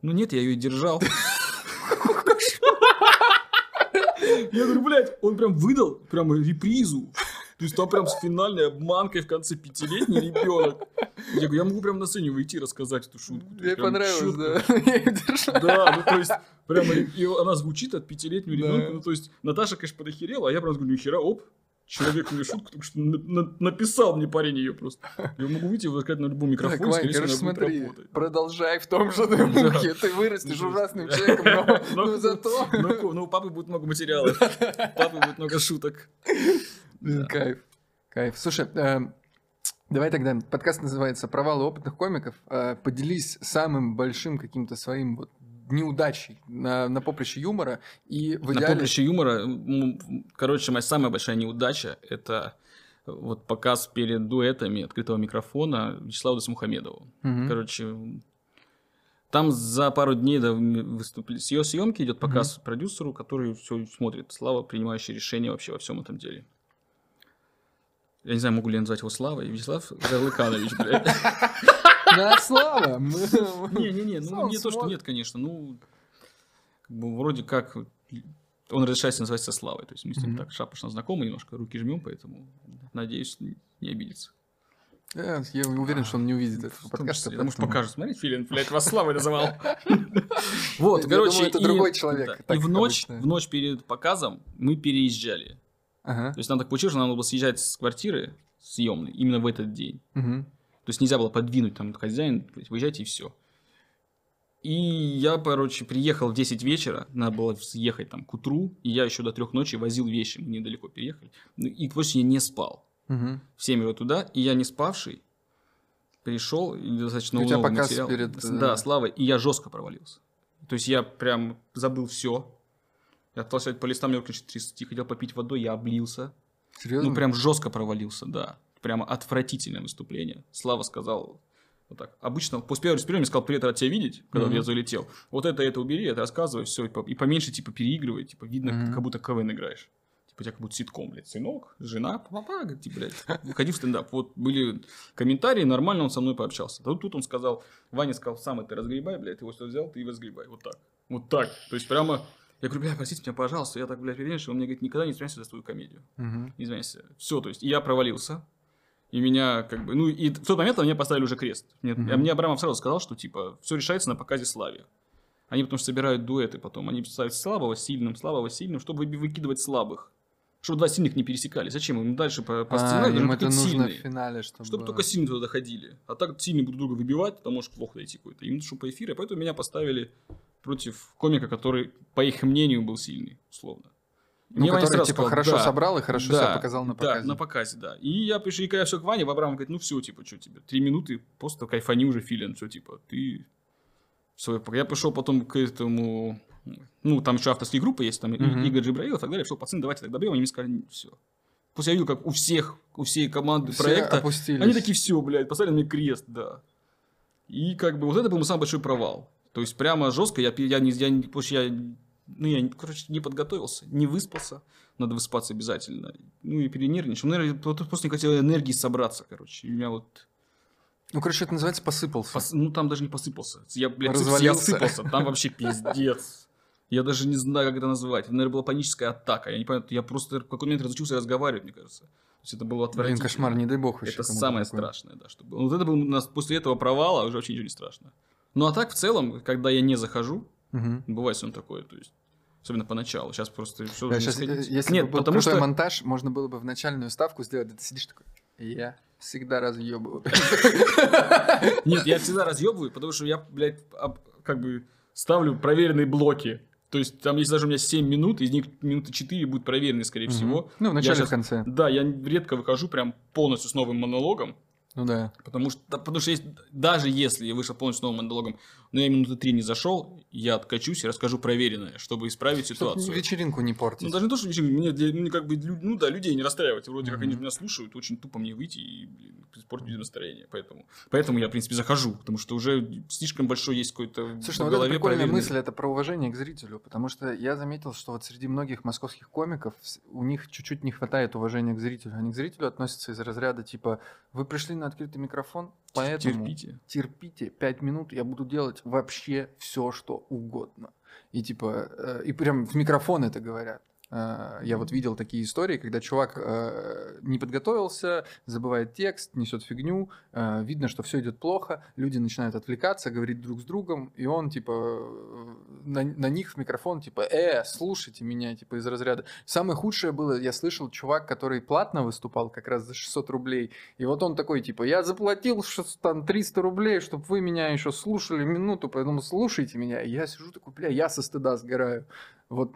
Ну нет, я ее держал. Я говорю, блядь, он прям выдал прям репризу. То есть там прям с финальной обманкой в конце пятилетний ребенок. Я говорю, я могу прям на сцене выйти и рассказать эту шутку. Мне прям понравилось, да. Да, ну то есть, прямо, и она звучит от пятилетнего ребенка. Ну то есть, Наташа, конечно, подохерела, а я прям говорю, нихера, оп, человек мне шутку только что на- на- написал мне парень ее просто. Я могу выйти и сказать на любом Так, микрофоне, Вань, скорее короче, смотри, работать. продолжай в том же духе. Ты вырастешь ужасным человеком, но- зато... Ну, у папы будет много материала. У папы будет много шуток. Кайф. Кайф. Слушай, эм, давай тогда, подкаст называется «Провалы опытных комиков». Э, Поделись самым большим каким-то своим вот неудачей на, на поприще юмора и в На идеале... поприще юмора, короче, моя самая большая неудача – это вот показ перед дуэтами открытого микрофона Вячеславу Досмухамедову. Мгм. Короче, там за пару дней до выступили с ее съемки идет показ продюсеру, который все смотрит. Слава, принимающий решение вообще во всем этом деле. Я не знаю, могу ли я назвать его Славой. Вячеслав Гарлыканович, блядь. Да, Слава! Не-не-не, ну не то, что нет, конечно. Ну, как бы вроде как он разрешается называть себя Славой. То есть мы с ним так шапошно знакомы, немножко руки жмем, поэтому надеюсь, не обидится. Э, Я уверен, что он не увидит этого подкаста. Потому что покажет, смотри, Филин, блядь, вас Славой называл. Вот, короче, это другой человек, И в ночь, обычно. в ночь перед показом мы переезжали. Ага. То есть нам так получилось, что нам надо было съезжать с квартиры съемной именно в этот день. Мгм. То есть нельзя было подвинуть там хозяин, выезжайте и все. И я, короче, приехал в 10 вечера, надо было съехать там к утру, и я еще до трех ночи возил вещи, мы недалеко переехали. Ну, И больше я не спал. Мгм. В 7 утра туда, и я не спавший, пришел, и достаточно у тебя много показ материала. перед, э, Да, Слава, и я жестко провалился. То есть я прям забыл все. Я пытался по листам мне выключить 30, хотел попить водой, я облился. Серьезно? Ну, прям жестко провалился, да. Прямо отвратительное выступление. Слава сказал вот так. Обычно после первого выступления мне сказал, привет, рад тебя видеть, когда Мгм. я залетел. Вот это, это убери, это рассказывай, все, и, по- и поменьше, типа, переигрывай, типа, видно, Мгм. как будто КВН играешь. Типа, у тебя как будто ситком, блядь, сынок, жена, папа, говорит, типа, блядь, выходи в стендап. Вот были комментарии, нормально он со мной пообщался. Тут, тут он сказал, Ваня сказал, сам это разгребай, блядь, его что взял, ты и разгребай, вот так. Вот так. То есть, прямо, я говорю, бля, простите меня, пожалуйста, я так, блядь, что он мне говорит, никогда не извиняйся за твою комедию Мгм. не извиняйся. Все, то есть я провалился. И меня как бы... Ну, и в тот момент на меня поставили уже крест. Мне, Мгм. а мне Абрамов сразу сказал, что, типа, все решается на показе Славе. Они потому что собирают дуэты потом. Они ставят слабого сильным, слабого сильным, чтобы вы- выкидывать слабых. Чтобы два сильных не пересекали. Зачем? Им дальше по, по А, сценарию им должны это нужно в сильные. финале, чтобы... Чтобы только сильные туда доходили. А так сильные будут друг друга выбивать, там может плохо дойти какой-то. Им нужно по эфиру, поэтому меня поставили против комика, который, по их мнению, был сильный, условно. Ну, Мне который, сразу типа, сказал, хорошо «Да, собрал и хорошо да, себя показал на показе. Да, на показе, да. И я пришел, и когда все к Ване, Абрамов говорит, ну все, типа, что тебе, три минуты, просто кайфани уже, Филин, все, типа, ты... Всё, я пришел потом к этому, ну, там еще авторские группы есть, там Мгм. Игорь Джибраилов и так далее, все, пацаны, давайте так добьем, они мне сказали, все. После я видел, как у всех, у всей команды Все проекта, опустились. они такие, все, блядь, поставили мне крест, да. И как бы вот это был мой самый большой провал. То есть прямо жестко, я, я, не, я, что я, ну, я, короче, не подготовился, не выспался. Надо выспаться обязательно. Ну и перенервничал. Ну, наверное, просто не хотел энергии собраться, короче. И у меня вот... Ну, короче, это называется посыпался. пос- Ну, там даже не посыпался. Я, блядь, я Развалился. сыпался. Там вообще пиздец. Я даже не знаю, как это назвать. Это, наверное, была паническая атака. Я не понимаю, я просто в какой-то момент разучился разговаривать, мне кажется. То есть это было Блин, отвратительно. кошмар, не дай бог вообще. Это самое такое. страшное, да, что было. Вот это был у нас после этого провала уже вообще ничего не страшно. Ну а так в целом, когда я не захожу, Мгм. бывает все такое, то есть особенно поначалу. Сейчас просто все Да, щас, э, если Нет, бы был потому крутой что монтаж, можно было бы в начальную ставку сделать, да ты сидишь такой, я всегда разъебываю. нет, я всегда разъебываю, потому что я, блядь, как бы ставлю проверенные блоки. То есть там есть даже у меня 7 минут, из них минуты 4 будут проверены, скорее всего. Ну, в начале в конце. Да, я редко выхожу прям полностью с новым монологом. Ну да. Потому что, потому что есть, даже если я вышел полностью новым монологом, но я минуты три не зашел, я откачусь и расскажу проверенное, чтобы исправить Чтоб ситуацию. вечеринку не портить. Ну, даже не то, что вечеринка, мне, для- мне как бы, ну да, людей не расстраивать. Вроде как Мгм. они меня слушают, очень тупо мне выйти и блин, испортить людям настроение. Поэтому, поэтому я, в принципе, захожу, потому что уже слишком большой есть какой-то Слушай, ну вот голове прикольная проверенный- мысль, это про уважение к зрителю, потому что я заметил, что вот среди многих московских комиков у них чуть-чуть не хватает уважения к зрителю. Они к зрителю относятся из разряда типа «Вы пришли на открытый микрофон, поэтому Терпите. терпите пять минут, я буду делать вообще все, что угодно». И типа, э, и прям в микрофон это говорят. Э, Я вот видел такие истории, когда чувак э, не подготовился, забывает текст, несет фигню, э, видно, что все идет плохо, люди начинают отвлекаться, говорить друг с другом, и он типа на, на них в микрофон типа, э, слушайте меня, типа из разряда. Самое худшее было, я слышал чувак, который платно выступал как раз за 600 рублей, и вот он такой типа, я заплатил там 300 рублей, чтобы вы меня еще слушали минуту, поэтому слушайте меня. И я сижу такой, бля, я со стыда сгораю. Вот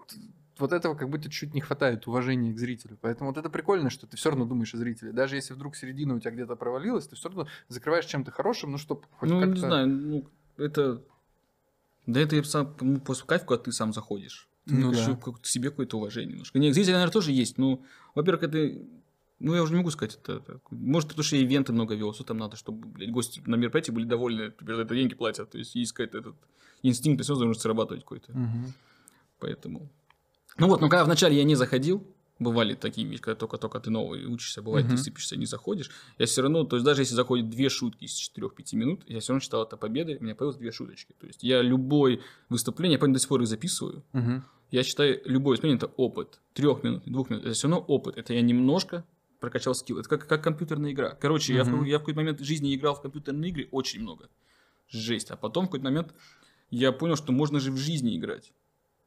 вот этого как будто чуть не хватает уважения к зрителю. Поэтому вот это прикольно, что ты все равно думаешь о зрителе. Даже если вдруг середина у тебя где-то провалилась, ты все равно закрываешь чем-то хорошим, ну, чтобы хоть Ну, как-то... не знаю, ну, это... Да это я сам, ну, после кайф, когда ты сам заходишь. Ты Ну да. к себе какое-то уважение немножко. Не, к зрителям, наверное, тоже есть. Ну, во-первых, это... Ну, я уже не могу сказать это. это- Может, потому что я ивенты много вел, что там надо, чтобы, блядь, гости на мероприятии были довольны, теперь за это деньги платят. То есть, есть какой-то этот инстинкт, все должен срабатывать какой-то. Мгм. Поэтому... Ну вот, но когда вначале я не заходил, бывали такие вещи, когда только-только ты новый учишься, бывает, Мгм. ты сыпешься, не заходишь. Я все равно, то есть даже если заходит две шутки из 4-5 минут, я все равно считал это победой, у меня появилось две шуточки. То есть я любой выступление, я помню, до сих пор их записываю, Мгм. я считаю, любое выступление это опыт. Трех минут, двух минут, это все равно опыт. Это я немножко прокачал скилл. Это как, как компьютерная игра. Короче, я, в, я в какой-то момент жизни играл в компьютерные игры очень много. Жесть. А потом в какой-то момент я понял, что можно же в жизни играть.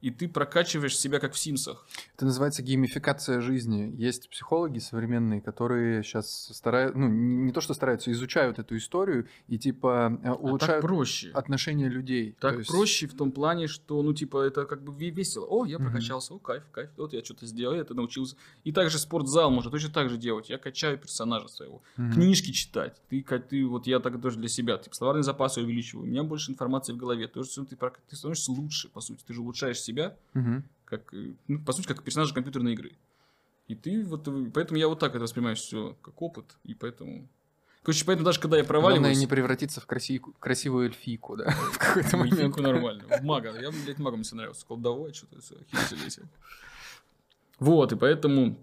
И ты прокачиваешь себя как в Симсах. Это называется геймификация жизни. Есть психологи современные, которые сейчас стараются, ну, не то что стараются, изучают эту историю и типа э, А улучшают проще. отношения людей. Так То есть- проще в том плане, что, ну, типа, это как бы ве- весело. О, я прокачался, о, кайф, кайф. Вот я что-то сделал, я это научился. И также спортзал можно точно так же делать. Я качаю персонажа своего. Мгм. Книжки читать. Ты, ты, вот я так тоже для себя. Типа, словарный запас увеличиваю. У меня больше информации в голове. То есть, ты, ты становишься лучше, по сути. Ты же улучшаешь себя, Мгм. как, э, ну, по сути, как персонаж компьютерной игры. И ты вот, э, поэтому я вот так это воспринимаю все как опыт. И поэтому... Короче, поэтому даже когда я Главное проваливаюсь... не превратиться в красивую, красивую эльфийку, да, в какой-то момент. Эльфийку нормально. В мага. Я, блядь, магом не нравился. Колдовать что-то. хитрить эти. Вот, и поэтому...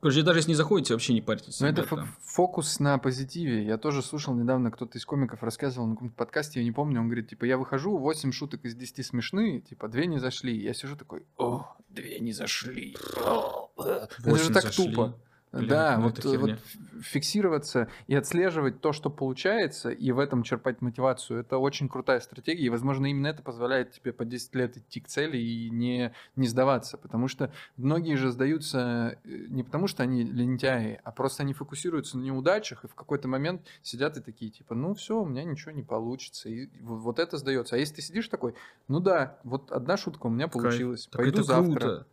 Короче, даже если не заходите, вообще не парьтесь. Но это ребята. фо- фокус на позитиве. Я тоже слушал недавно, кто-то из комиков рассказывал на каком-то подкасте, я не помню, он говорит, типа, я выхожу, 8 шуток из 10 смешные, типа, две не зашли. Я сижу такой, о, две не зашли. О, э». Это же так тупо. Блин, да, вот, вот фиксироваться и отслеживать то, что получается, и в этом черпать мотивацию, это очень крутая стратегия, и, возможно, именно это позволяет тебе по 10 лет идти к цели и не, не сдаваться, потому что многие же сдаются э, не потому, что они лентяи, а просто они фокусируются на неудачах, и в какой-то момент сидят и такие, типа, ну все, у меня ничего не получится, и вот, это сдается. А если ты сидишь такой, ну да, вот одна шутка у меня Кайф. получилась, Так пойду завтра. круто.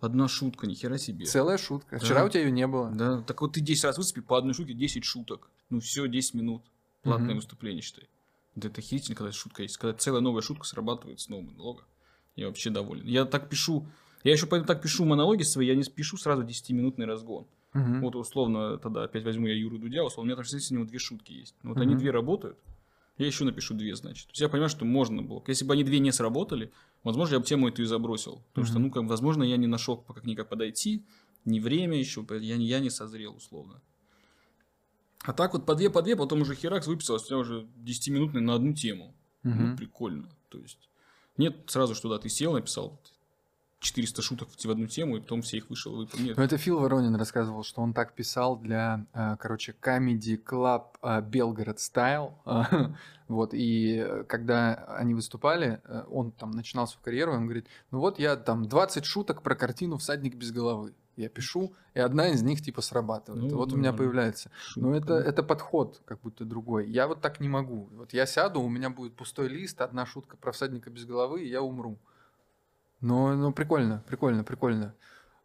Одна шутка, нихера себе. Целая шутка. Вчера Да. у тебя ее не было. Да, так вот ты 10 раз выступи, по одной шутке 10 шуток. Ну все, 10 минут. Платное Мгм. выступление, считай. Да это херительно, когда шутка есть. Когда целая новая шутка срабатывает с новым монологом. Я вообще доволен. Я так пишу... Я еще поэтому так пишу монологи свои, я не пишу сразу 10-минутный разгон. Мгм. Вот условно, тогда опять возьму я Юру Дудя, условно, у меня там с него две шутки есть. Ну, Вот они Мгм. две работают, я еще напишу две, значит. То есть я понимаю, что можно было. Если бы они две не сработали, возможно, я бы тему эту и забросил. Потому что, Мгм. ну, как, возможно, я не нашел как никак подойти, не время еще, я, не- я не созрел, условно. А так вот по две, по две, потом уже херакс выписалось, у тебя уже 10-минутный на одну тему. Ну, Мгм. прикольно. То есть, нет сразу, что да, ты сел, написал 400 шуток в одну тему, и потом все их вышел, выпал. Нет. Ну, это Фил Воронин рассказывал, что он так писал для, э, короче, Comedy Club э, Белгород Style. Вот, и э, когда они выступали, он там начинал свою карьеру, и он говорит, ну вот я там 20 шуток про картину «Всадник без головы». Я пишу, и одна из них типа срабатывает. Ну, вот у меня появляется. Но Шутка. это, это подход как будто другой. Я вот так не могу. Вот я сяду, у меня будет пустой лист, одна шутка про всадника без головы, и я умру. Но, ну, прикольно, прикольно, прикольно.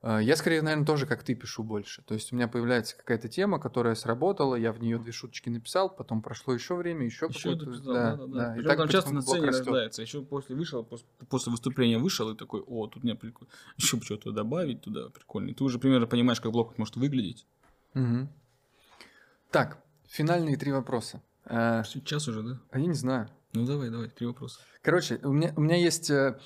А, Я скорее, наверное, тоже как ты пишу больше. То есть у меня появляется какая-то тема, которая сработала, я в нее две шуточки написал, потом прошло еще время, еще Еще какое-то. это, да, да, да. И Причем так там часто на сцене растет. рождается. Еще после вышел, пос- после выступления вышел и такой, о, тут мне прикольно. Еще бы что-то добавить туда, прикольно. И ты уже примерно понимаешь, как блок может выглядеть. Мгм. Так, финальные три вопроса. А, Сейчас уже, да? а я не знаю. Ну давай, давай, три вопроса. Короче, у меня, у меня есть э,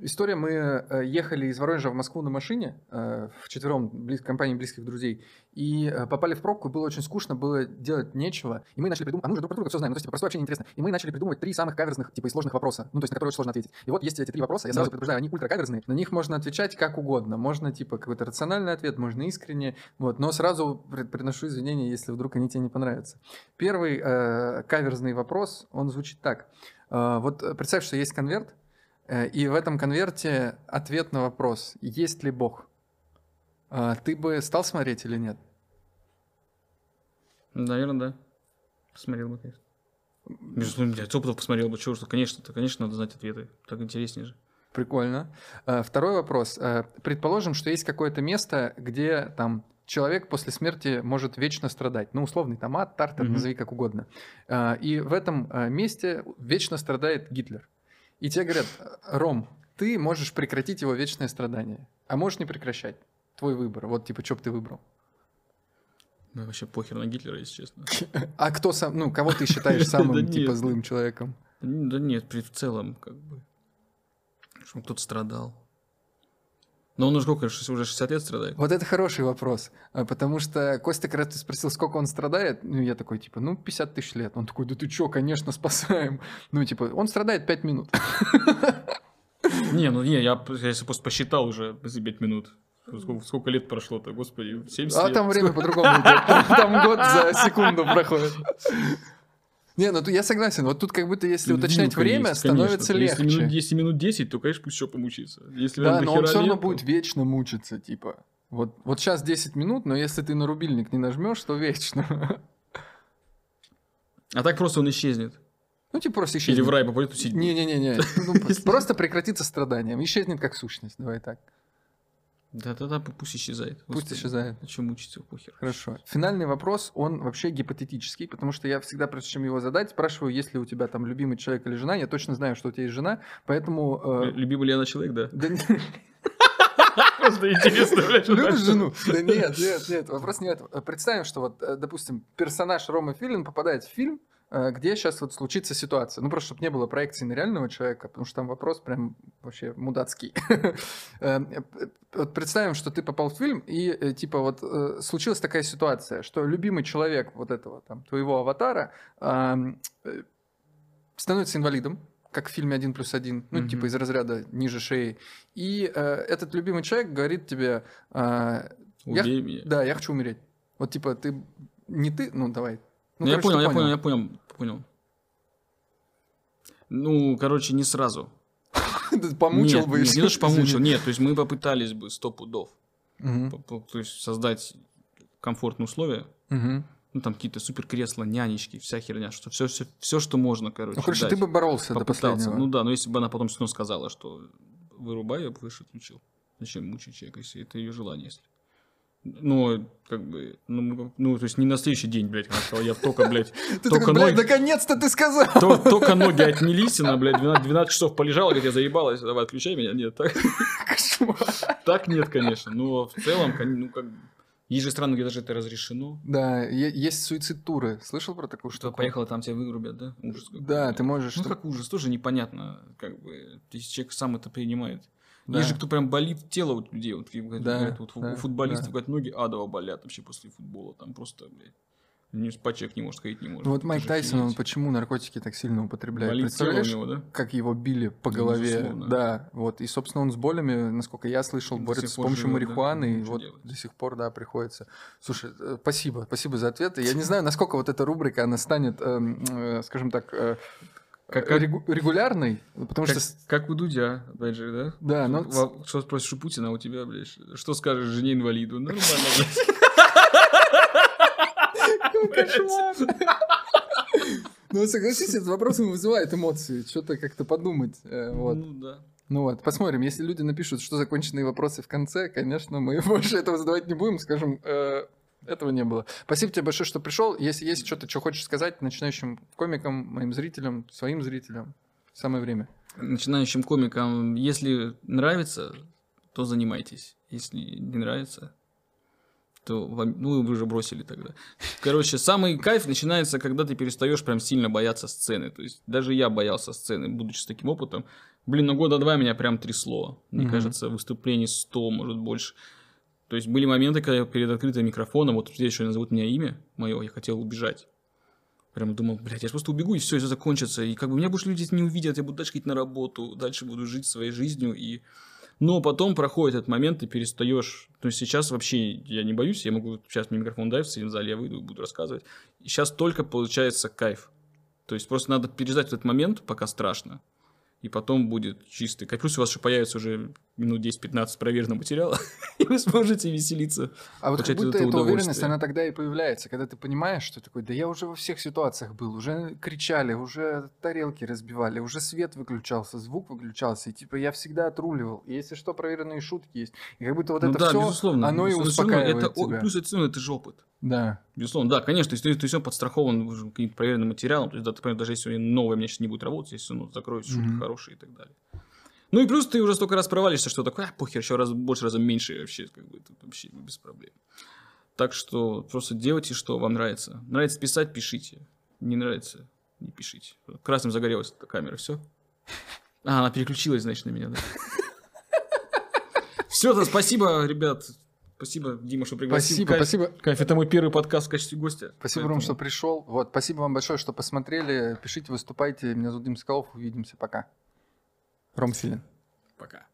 история. Мы э, ехали из Воронежа в Москву на машине э, в четвером близ, компании близких друзей и э, попали в пробку. Было очень скучно, было делать нечего. И мы начали придумывать, а мы уже друг про друга все знаем, ну, то есть типа, простое общение интересно. И мы начали придумывать три самых каверзных типа и сложных вопроса, ну то есть на которые очень сложно ответить. И вот есть эти три вопроса, я сразу предупреждаю, они ультра каверзные. На них можно отвечать как угодно. Можно типа какой-то рациональный ответ, можно искренне. Вот, но сразу приношу извинения, если вдруг они тебе не понравятся. Первый э, каверзный вопрос, он звучит так. Э, вот представь, что есть конверт, и в этом конверте ответ на вопрос, есть ли Бог. А, Ты бы стал смотреть или нет? Наверное, да. Посмотрел бы, конечно. Прочим, я опытов посмотрел бы, чего, что, конечно, то, конечно, надо знать ответы. Так интереснее же. Прикольно. А, Второй вопрос. А, Предположим, что есть какое-то место, где там человек после смерти может вечно страдать. Ну, условный там ад, тартар, Мгм. назови как угодно. И в этом месте вечно страдает Гитлер. И тебе говорят, Ром, ты можешь прекратить его вечное страдание, а можешь не прекращать. Твой выбор. Вот, типа, что бы ты выбрал? Мне вообще похер на Гитлера, если честно. А кто сам, ну, кого ты считаешь самым, типа, злым человеком? Да нет, в целом, как бы. Чтобы кто-то страдал. Но он уже сколько, уже 60 лет страдает? Вот это хороший вопрос, а, потому что Костя, когда ты спросил, сколько он страдает, ну, я такой, типа, ну, 50 тысяч лет. Он такой, да ты чё, конечно, спасаем. Ну, типа, он страдает 5 минут. Не, ну не, я если просто посчитал уже за 5 минут. Сколько, сколько лет прошло-то, господи, 70 А лет. там время по-другому идет. Там год за секунду проходит. Не, ну, я согласен. Вот тут как будто, если Ну, уточнять время, есть, становится конечно. Если минут, легче. если минут 10, то, конечно, пусть еще помучится. Если Да, но он все равно то- будет вечно мучиться, типа. Вот, вот сейчас 10 минут, но если ты на рубильник не нажмешь, то вечно. А так просто он исчезнет. Ну, типа просто Или исчезнет. в рай попадет будет. Не-не-не, ну, просто прекратится страданием. Исчезнет как сущность, давай так. Да-да-да, пу- пусть исчезает. Пусть Господи. исчезает. А что мучиться, похер. Хорошо. Финальный вопрос, он вообще гипотетический, потому что я всегда, прежде чем его задать, спрашиваю, есть ли у тебя там любимый человек или жена. Я точно знаю, что у тебя есть жена, поэтому... э, Любимый ли она человек, да? да Просто интересно, блядь. что Любишь жену? Да нет, нет, нет, вопрос не в этом. Представим, что вот, э, допустим, персонаж Ромы Филин попадает в фильм, где сейчас вот случится ситуация. Ну, просто чтобы не было проекции на реального человека, потому что там вопрос прям вообще мудацкий. Э, э, Вот представим, что ты попал в фильм, и э, типа вот э, случилась такая ситуация, что любимый человек вот этого там твоего аватара э, становится инвалидом, как в фильме «Один плюс один», ну, типа из разряда ниже шеи. И э, этот любимый человек говорит тебе, Убей меня. да, я хочу умереть. Вот типа ты не ты, ну давай. Ну, я короче, понял, я понял, я понял, понял. Ну, короче, не сразу. Помучил нет, бы. нет, не то, что помучил, нет, то есть мы попытались бы сто пудов. То есть создать комфортные условия. Ну, там какие-то супер кресла, нянечки, вся херня, что все, все, все, что можно, короче. Ну, короче, дать. ты бы боролся до последнего. Ну да, но если бы она потом все равно сказала, что вырубай, я бы выше отключил. Зачем мучить человека, если это ее желание, если. Ну, как бы, ну, ну, то есть не на следующий день, блядь, она сказала, я только, блядь, Ты только такой, блядь, ноги, наконец-то ты сказал! то- только ноги отнялись, она, блядь, 12, 12 часов полежала, говорит, я заебалась, давай отключай меня. Нет, так, Кошмар. так нет, конечно. Но в целом, ну, как бы, есть же страны, где даже это разрешено. Да, есть суицид-туры. Слышал про такую Что штуку? поехала, там тебя вырубят, да? Ужас какой. Да, ты можешь... Ну, как ужас, тоже непонятно, как бы, если человек сам это принимает. Да. Есть же кто прям болит тело у людей. Вот, и говорят, Да, говорят, вот да, у футболистов, да. говорят, ноги адово болят вообще после футбола. Там просто, блядь, не спать человек не может, ходить не может. Ну, Вот Майк Тайсон, он почему наркотики так сильно употребляет? Болит Представляешь, него, да? как его били по Ну, голове? безусловно. Да, вот. И, собственно, он с болями, насколько я слышал, До борется с помощью живет, да? марихуаны. и Ну, что вот делать? до сих пор, да, приходится. Слушай, э, спасибо, спасибо за ответы. Я не знаю, насколько вот эта рубрика, она станет, эм, э, скажем так, э, Как, как, регу- регулярный, потому как, что... как у Дудя, опять же, да? Да, но... Во- Что спросишь у Путина, а у тебя, блядь, что скажешь жене-инвалиду? Нормально, блядь. Кошмар. Ну, согласитесь, этот вопрос вызывает эмоции. Что-то как-то подумать. э, Вот. Ну да. Ну вот, посмотрим. Если люди напишут, что законченные вопросы в конце, конечно, мы больше этого задавать не будем. Скажем, э, этого не было. Спасибо тебе большое, что пришел. Если есть что-то, что хочешь сказать начинающим комикам, моим зрителям, своим зрителям, самое время. Начинающим комикам, если нравится, то занимайтесь. Если не нравится, то вам, ну, вы уже бросили тогда. Короче, самый кайф начинается, когда ты перестаешь прям сильно бояться сцены. То есть даже я боялся сцены, будучи с таким опытом. Блин, на года два меня прям трясло. Мне Мгм. кажется, выступлений 100, может, больше. То есть были моменты, когда я перед открытым микрофоном, вот здесь еще назовут меня имя мое, я хотел убежать. Прям думал, блядь, я просто убегу, и все, это закончится. И как бы меня больше люди не увидят, я буду дальше ходить на работу, дальше буду жить своей жизнью. И... Но потом проходит этот момент, ты перестаешь. То есть сейчас вообще я не боюсь, я могу, сейчас мне микрофон дай в в зале, я выйду и буду рассказывать. И сейчас только получается кайф. То есть просто надо переждать этот момент, пока страшно. И потом будет чистый кайф. Плюс у вас еще появится уже минут 10-15 проверенного материала, и вы сможете веселиться. А вот как будто эта уверенность, она тогда и появляется, когда ты понимаешь, что такой, да я уже во всех ситуациях был, уже кричали, уже тарелки разбивали, уже свет выключался, звук выключался, и типа я всегда отруливал. И если что, проверенные шутки есть. И как будто вот Ну это да, все, безусловно. оно и безусловно, равно успокаивает это, тебя. Плюс это, это же опыт. Да. Безусловно, да, конечно, то есть ты, ты все подстрахован каким-то проверенным материалом, то есть, да, ты понимаешь, даже если новое мне сейчас не будет работать, если ну, закроют шутки Мгм. хорошие и так далее. Ну и плюс ты уже столько раз провалишься, что такое, а, похер, еще раз больше, раза меньше вообще, как бы, тут вообще без проблем. Так что просто делайте, что вам нравится. Нравится писать, пишите. Не нравится, не пишите. Красным загорелась эта камера, все. А, она переключилась, значит, на меня, да. Все, спасибо, ребят. Спасибо, Дима, что пригласил. Спасибо, Кайф. спасибо. Кайф, это мой первый подкаст в качестве гостя. Спасибо, Ром, что пришел. Вот, спасибо вам большое, что посмотрели. Пишите, выступайте. Меня зовут Дим Соколов. Увидимся. Пока. Ром Филин. Пока.